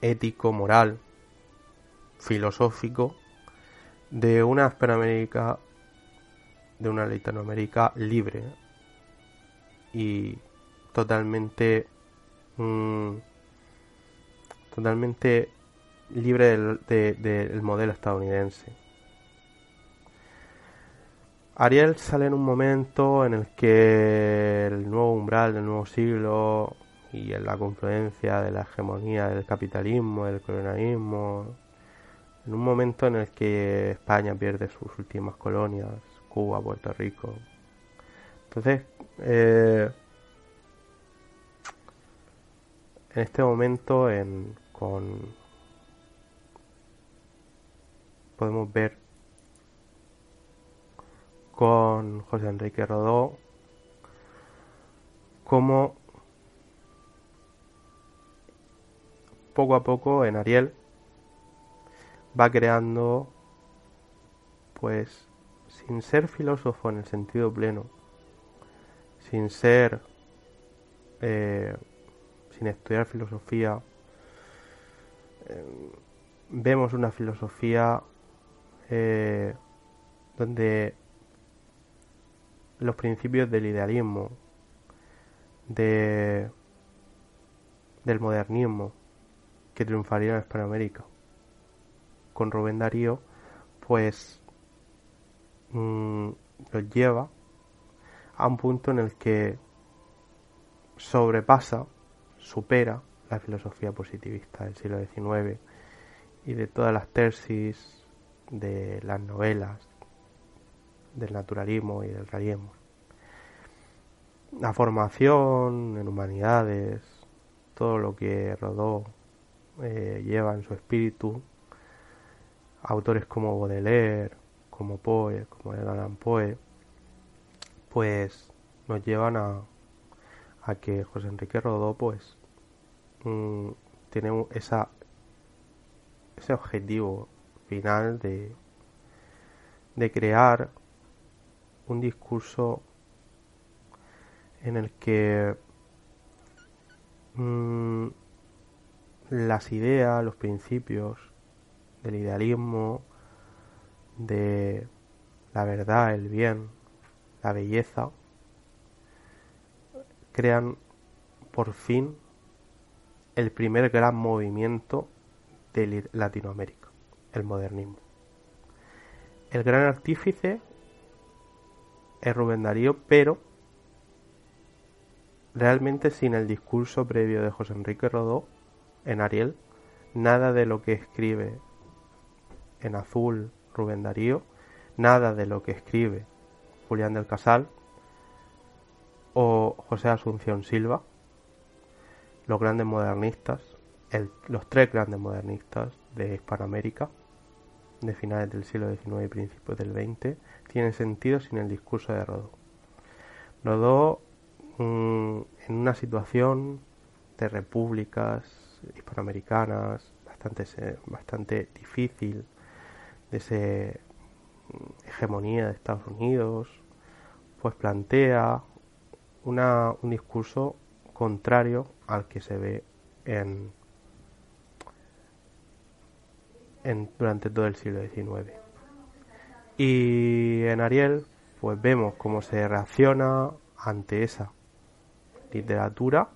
ético, moral, filosófico de una Hispanoamérica, de una Latinoamérica libre y totalmente mm, totalmente libre del, del modelo estadounidense. Ariel sale en un momento en el que el nuevo umbral del nuevo siglo y en la confluencia de la hegemonía del capitalismo, del colonialismo, en un momento en el que España pierde sus últimas colonias, Cuba, Puerto Rico. Entonces, eh, en este momento en, con podemos ver con José Enrique Rodó cómo poco a poco en Ariel va creando pues sin ser filósofo en el sentido pleno sin ser eh, sin estudiar filosofía, eh, vemos una filosofía eh, donde los principios del idealismo, de, del modernismo que triunfaría en Hispanoamérica. Con Rubén Darío, pues mm, los lleva a un punto en el que sobrepasa supera la filosofía positivista del siglo XIX y de todas las tesis de las novelas del naturalismo y del realismo. La formación en humanidades, todo lo que Rodó eh, lleva en su espíritu, autores como Baudelaire, como Poe, como Edgar Poe, pues nos llevan a, a que José Enrique Rodó pues mm, tiene esa ese objetivo final de de crear un discurso en el que mm, las ideas, los principios del idealismo, de la verdad, el bien, la belleza, crean por fin el primer gran movimiento de Latinoamérica, el modernismo. El gran artífice es Rubén Darío, pero realmente sin el discurso previo de José Enrique Rodó en Ariel, nada de lo que escribe en azul Rubén Darío, nada de lo que escribe Julián del Casal o José Asunción Silva, los grandes modernistas, los tres grandes modernistas de Hispanoamérica, de finales del siglo XIX y principios del XX, tienen sentido sin el discurso de Rodó. Rodó, mm, en una situación de repúblicas hispanoamericanas bastante, bastante difícil, de esa mm, hegemonía de Estados Unidos, pues plantea un discurso contrario al que se ve en, durante todo el siglo XIX. Y en Ariel, pues vemos cómo se reacciona ante esa literatura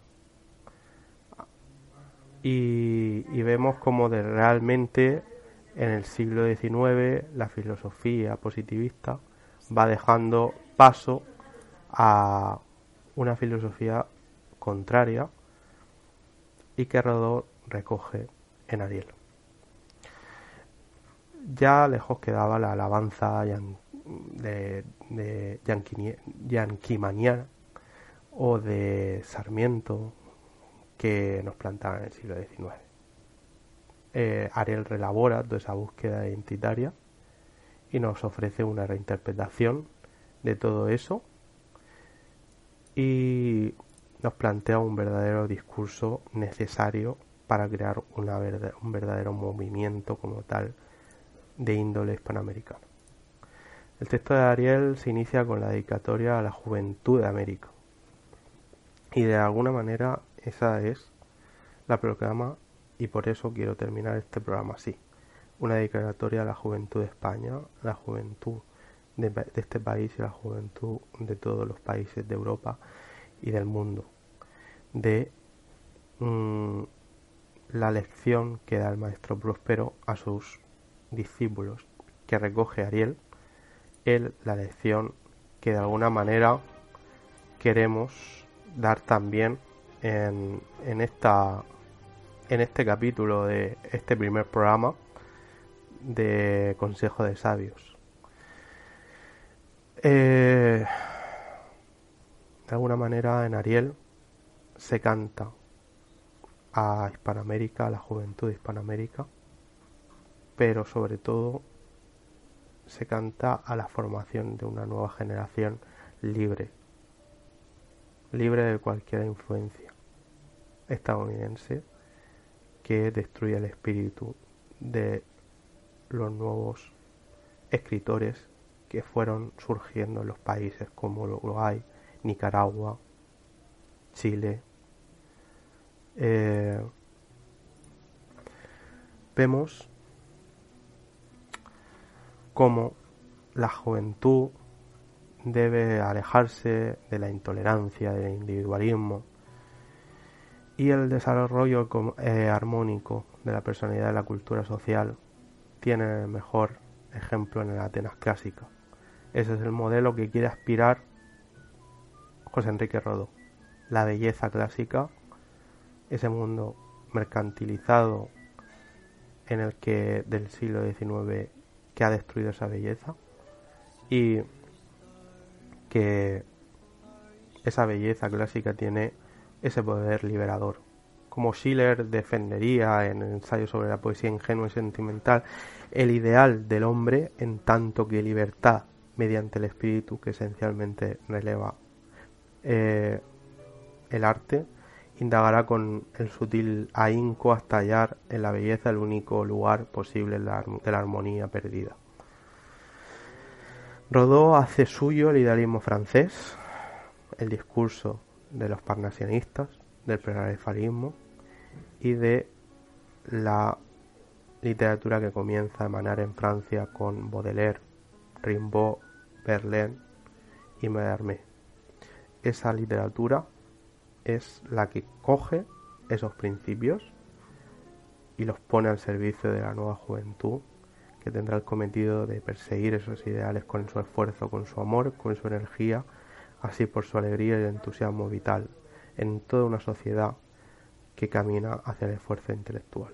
y, y vemos cómo de realmente en el siglo XIX la filosofía positivista va dejando paso a una filosofía contraria y que Rodó recoge en Ariel. Ya lejos quedaba la alabanza de, de yanquimaniana o de Sarmiento que nos plantaba en el siglo XIX. Eh, Ariel relabora toda esa búsqueda identitaria y nos ofrece una reinterpretación de todo eso y nos plantea un verdadero discurso necesario para crear un verdadero movimiento como tal de índole hispanoamericana. El texto de Ariel se inicia con la dedicatoria a la juventud de América. Y de alguna manera esa es la proclama y por eso quiero terminar este programa así. Una dedicatoria a la juventud de España, la juventud de, este país y la juventud de todos los países de Europa y del mundo. De mm, la lección que da el maestro Próspero a sus discípulos, que recoge Ariel, él la lección que de alguna manera queremos dar también en, en, esta, en este capítulo de este primer programa de Consejo de Sabios. Eh, de alguna manera en Ariel se canta a Hispanoamérica, a la juventud de Hispanoamérica, pero sobre todo se canta a la formación de una nueva generación libre, libre de cualquier influencia estadounidense que destruya el espíritu de los nuevos escritores que fueron surgiendo en los países como Uruguay, Nicaragua, Chile, eh, vemos cómo la juventud debe alejarse de la intolerancia, del individualismo y el desarrollo eh, armónico de la personalidad de la cultura social tiene el mejor ejemplo en el Atenas clásica. Ese es el modelo que quiere aspirar José Enrique Rodó. La belleza clásica ese mundo mercantilizado en el que del siglo XIX que ha destruido esa belleza y que esa belleza clásica tiene ese poder liberador. Como Schiller defendería en el ensayo sobre la poesía ingenua y sentimental el ideal del hombre en tanto que libertad mediante el espíritu que esencialmente releva eh, el arte indagará con el sutil ahínco hasta hallar en la belleza el único lugar posible de la armonía perdida. Rodó hace suyo el idealismo francés, el discurso de los parnasianistas, del prenarefalismo y de la literatura que comienza a emanar en Francia con Baudelaire, Rimbaud, Verlaine y Mallarmé. Esa literatura es la que coge esos principios y los pone al servicio de la nueva juventud que tendrá el cometido de perseguir esos ideales con su esfuerzo, con su amor, con su energía, así por su alegría y entusiasmo vital en toda una sociedad que camina hacia el esfuerzo intelectual.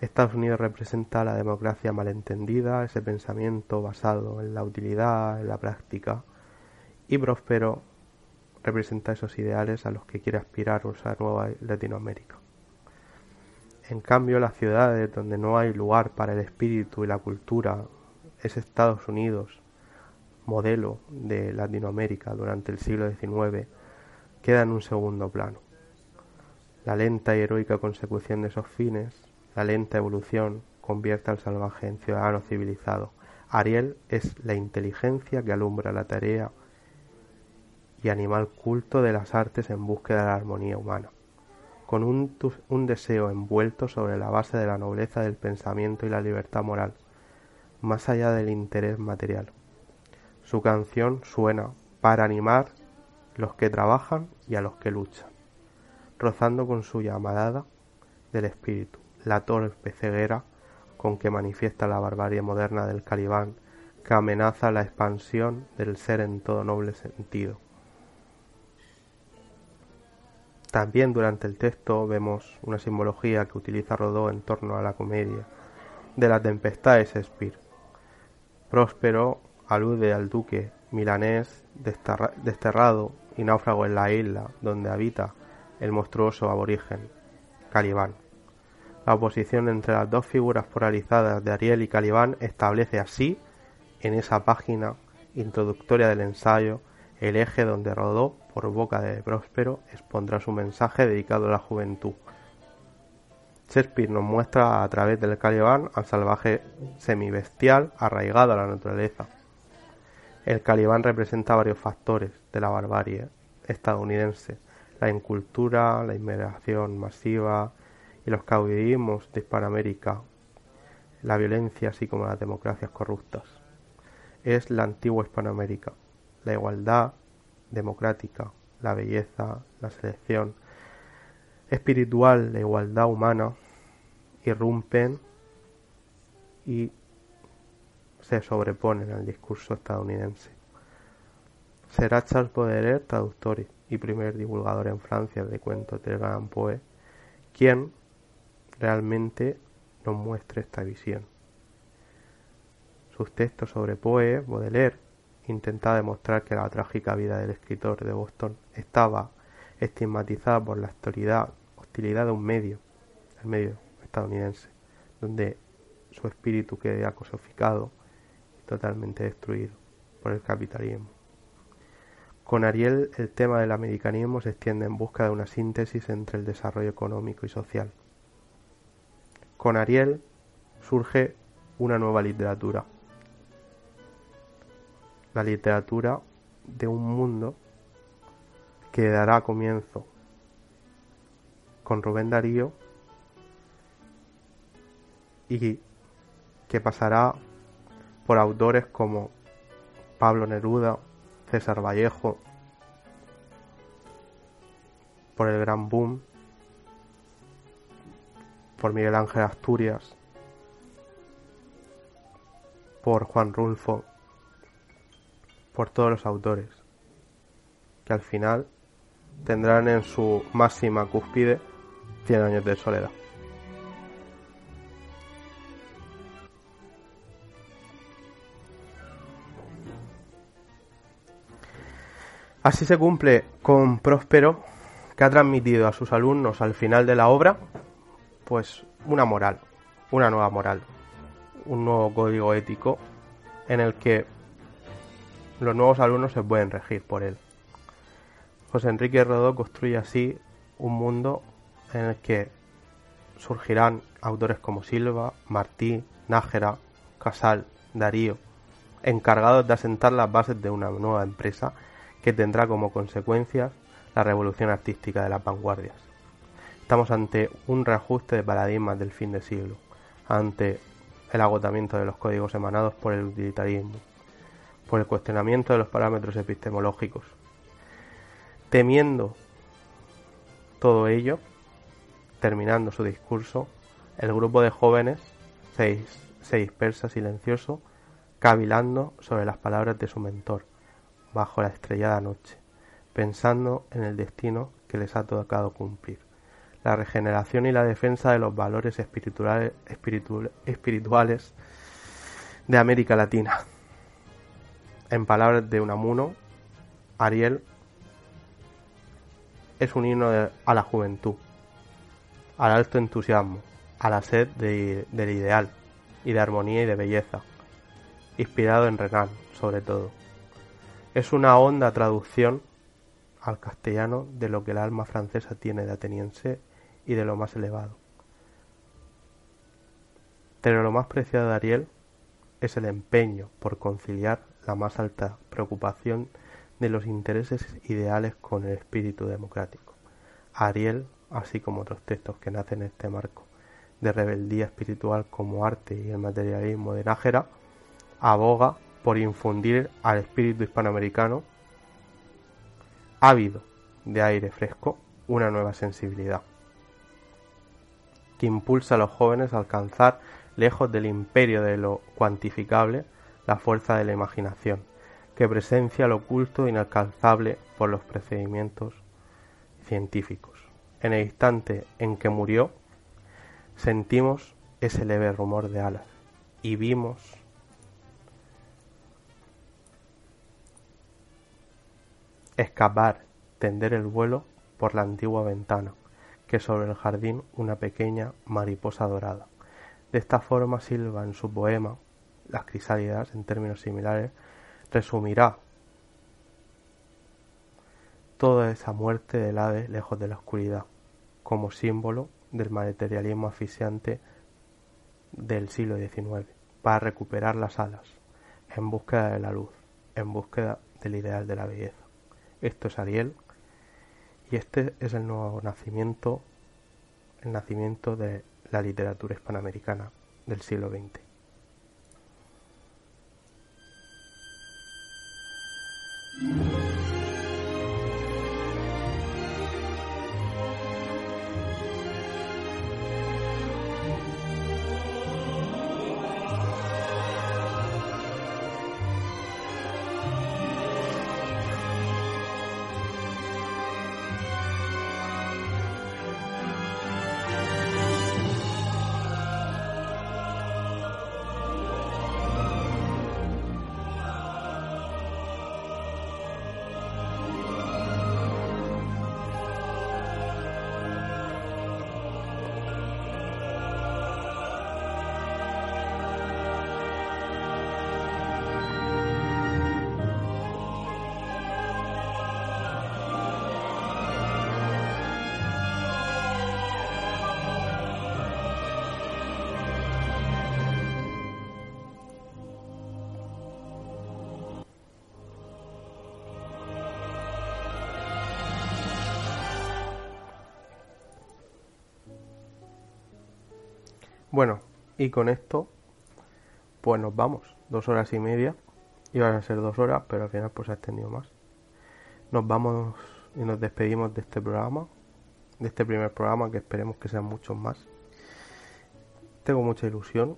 Estados Unidos representa la democracia malentendida, ese pensamiento basado en la utilidad, en la práctica, y Próspero representa esos ideales a los que quiere aspirar esa nueva Latinoamérica. En cambio, las ciudades donde no hay lugar para el espíritu y la cultura, es Estados Unidos, modelo de Latinoamérica durante el siglo XIX, queda en un segundo plano. La lenta y heroica consecución de esos fines, la lenta evolución, convierte al salvaje en ciudadano civilizado. Ariel es la inteligencia que alumbra la tarea y animal culto de las artes en búsqueda de la armonía humana, con un, un deseo envuelto sobre la base de la nobleza del pensamiento y la libertad moral, más allá del interés material. Su canción suena para animar los que trabajan y a los que luchan, rozando con su llamarada del espíritu, la torpe ceguera con que manifiesta la barbarie moderna del calibán que amenaza la expansión del ser en todo noble sentido. También durante el texto vemos una simbología que utiliza Rodó en torno a la comedia de la tempestad de Shakespeare. Próspero alude al duque milanés desterrado y náufrago en la isla donde habita el monstruoso aborigen Calibán. La oposición entre las dos figuras polarizadas de Ariel y Calibán establece así, en esa página introductoria del ensayo, El eje donde rodó, por boca de Próspero, expondrá su mensaje dedicado a la juventud. Shakespeare nos muestra a través del Caliban al salvaje semibestial arraigado a la naturaleza. El Caliban representa varios factores de la barbarie estadounidense, la incultura, la inmigración masiva y los caudillismos de Hispanoamérica, la violencia así como las democracias corruptas. Es la antigua Hispanoamérica, la igualdad democrática, la belleza, la selección espiritual, la igualdad humana, irrumpen y se sobreponen al discurso estadounidense. Será Charles Baudelaire, traductor y primer divulgador en Francia de cuentos del Gran Poe, quien realmente nos muestre esta visión. Sus textos sobre Poe, Baudelaire, intenta demostrar que la trágica vida del escritor de Boston estaba estigmatizada por la hostilidad, hostilidad de un medio, el medio estadounidense, donde su espíritu queda cosificado y totalmente destruido por el capitalismo. Con Ariel el tema del americanismo se extiende en busca de una síntesis entre el desarrollo económico y social. Con Ariel surge una nueva literatura, la literatura de un mundo que dará comienzo con Rubén Darío y que pasará por autores como Pablo Neruda, César Vallejo, por el Gran Boom, por Miguel Ángel Asturias, por Juan Rulfo, por todos los autores, que al final tendrán en su máxima cúspide 100 años de soledad. Así se cumple con Próspero, que ha transmitido a sus alumnos al final de la obra, pues una moral, una nueva moral, un nuevo código ético en el que los nuevos alumnos se pueden regir por él. José Enrique Rodó construye así un mundo en el que surgirán autores como Silva, Martí, Nájera, Casal, Darío, encargados de asentar las bases de una nueva empresa que tendrá como consecuencia la revolución artística de las vanguardias. Estamos ante un reajuste de paradigmas del fin de siglo, ante el agotamiento de los códigos emanados por el utilitarismo, por el cuestionamiento de los parámetros epistemológicos. Temiendo todo ello, terminando su discurso, el grupo de jóvenes se, se dispersa silencioso, cavilando sobre las palabras de su mentor, bajo la estrellada noche, pensando en el destino que les ha tocado cumplir, la regeneración y la defensa de los valores espirituales, espirituales de América Latina. En palabras de Unamuno, Ariel es un himno a la juventud, al alto entusiasmo, a la sed del ideal y de armonía y de belleza, inspirado en Renan, sobre todo. Es una honda traducción al castellano de lo que el alma francesa tiene de ateniense y de lo más elevado. Pero lo más preciado de Ariel es el empeño por conciliar la más alta preocupación de los intereses ideales con el espíritu democrático. Ariel, así como otros textos que nacen en este marco de rebeldía espiritual como arte y el materialismo de Nájera, aboga por infundir al espíritu hispanoamericano ávido de aire fresco una nueva sensibilidad que impulsa a los jóvenes a alcanzar lejos del imperio de lo cuantificable la fuerza de la imaginación, que presencia lo oculto e inalcanzable por los procedimientos científicos. En el instante en que murió, sentimos ese leve rumor de alas y vimos escapar, tender el vuelo por la antigua ventana, que sobre el jardín una pequeña mariposa dorada. De esta forma Silva en su poema Las crisálidas, en términos similares, resumirá toda esa muerte del ave lejos de la oscuridad, como símbolo del materialismo asfixiante del siglo XIX, para recuperar las alas, en búsqueda de la luz, en búsqueda del ideal de la belleza. Esto es Ariel y este es el nuevo nacimiento, el nacimiento de la literatura hispanoamericana del siglo XX. Bueno, y con esto, pues nos vamos. Dos horas y media. Iban a ser dos horas, pero al final pues se ha extendido más. Nos vamos y nos despedimos de este programa, de este primer programa, que esperemos que sean muchos más. Tengo mucha ilusión.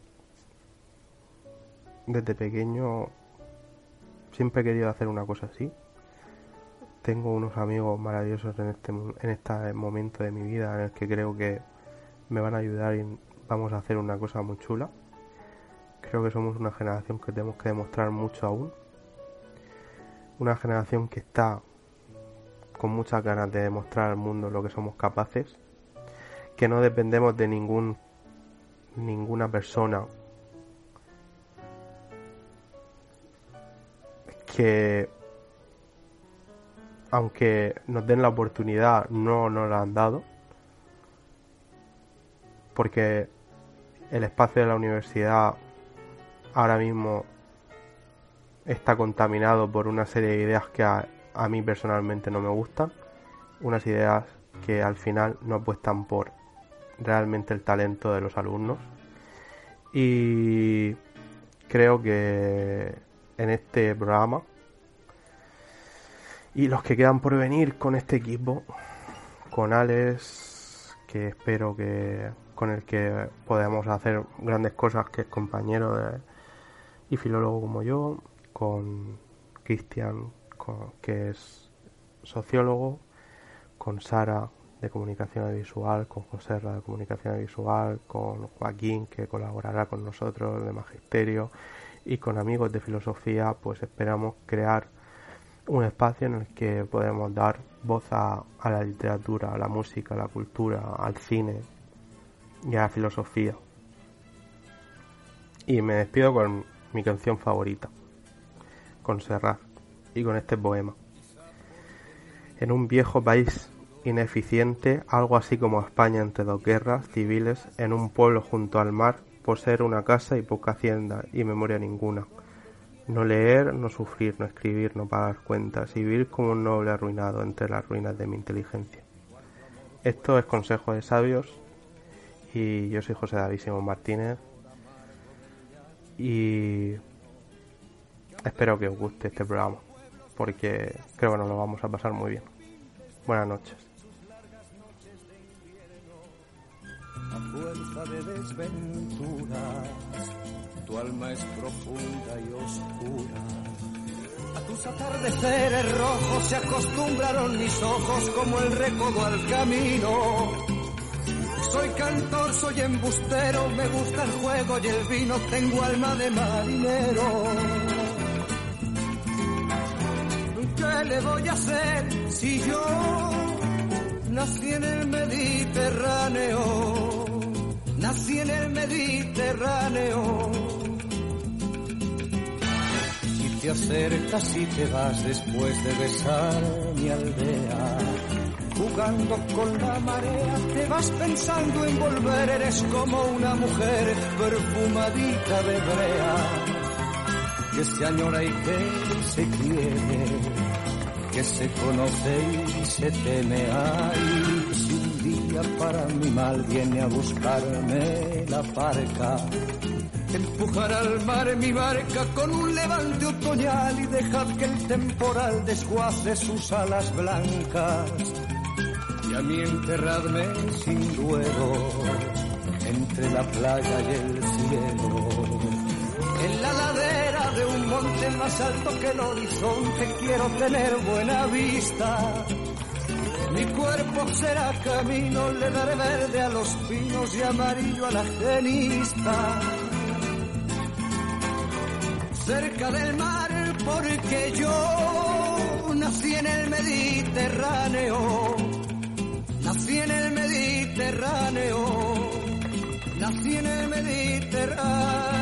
Desde pequeño siempre he querido hacer una cosa así. Tengo unos amigos maravillosos en este, en este momento de mi vida en el que creo que me van a ayudar vamos a hacer una cosa muy chula. Creo que somos una generación que tenemos que demostrar mucho aún. Una generación que está con muchas ganas de demostrar al mundo lo que somos capaces. Que no dependemos de ningún ninguna persona que aunque nos den la oportunidad no nos la han dado porque el espacio de la universidad ahora mismo está contaminado por una serie de ideas que a, mí personalmente no me gustan, unas ideas que al final no apuestan por realmente el talento de los alumnos. Y creo que en este programa y los que quedan por venir con este equipo, con Alex, que espero que con el que podemos hacer grandes cosas, que es compañero y filólogo como yo, con Cristian, que es sociólogo, con Sara de comunicación visual, con José de comunicación visual, con Joaquín que colaborará con nosotros de magisterio y con amigos de filosofía, pues esperamos crear un espacio en el que podemos dar voz a la literatura, a la música, a la cultura, al cine, y a la filosofía. Y me despido con mi canción favorita, con Serrat y con este poema. En un viejo país ineficiente, algo así como España entre dos guerras civiles, en un pueblo junto al mar, poseer una casa y poca hacienda y memoria ninguna. No leer, no sufrir, no escribir, no pagar cuentas y vivir como un noble arruinado entre las ruinas de mi inteligencia. Esto es consejo de sabios y yo soy José David Simón Martínez y espero que os guste este programa porque creo que nos lo vamos a pasar muy bien. Buenas noches. A fuerza de desventura, tu alma es profunda y oscura. A tus atardeceres rojos se acostumbraron mis ojos como el recodo al camino soy cantor, soy embustero, me gusta el juego y el vino, tengo alma de marinero. ¿Qué le voy a hacer si yo nací en el Mediterráneo? Nací en el Mediterráneo te acercas y te vas después de besar mi aldea. Jugando con la marea, te vas pensando en volver, eres como una mujer perfumadita de brea, que se añora y que se quiere, que se conoce y se teme. Ay, si un día para mi mal viene a buscarme la parca, Empujar al mar mi barca con un levante otoñal y dejar que el temporal desguace sus alas blancas. A mí enterradme sin duelo entre la playa y el cielo. En la ladera de un monte más alto que el horizonte quiero tener buena vista. Mi cuerpo será camino, le daré verde a los pinos y amarillo a la genista cerca del mar porque yo nací en el Mediterráneo, nací en el Mediterráneo, nací en el Mediterráneo.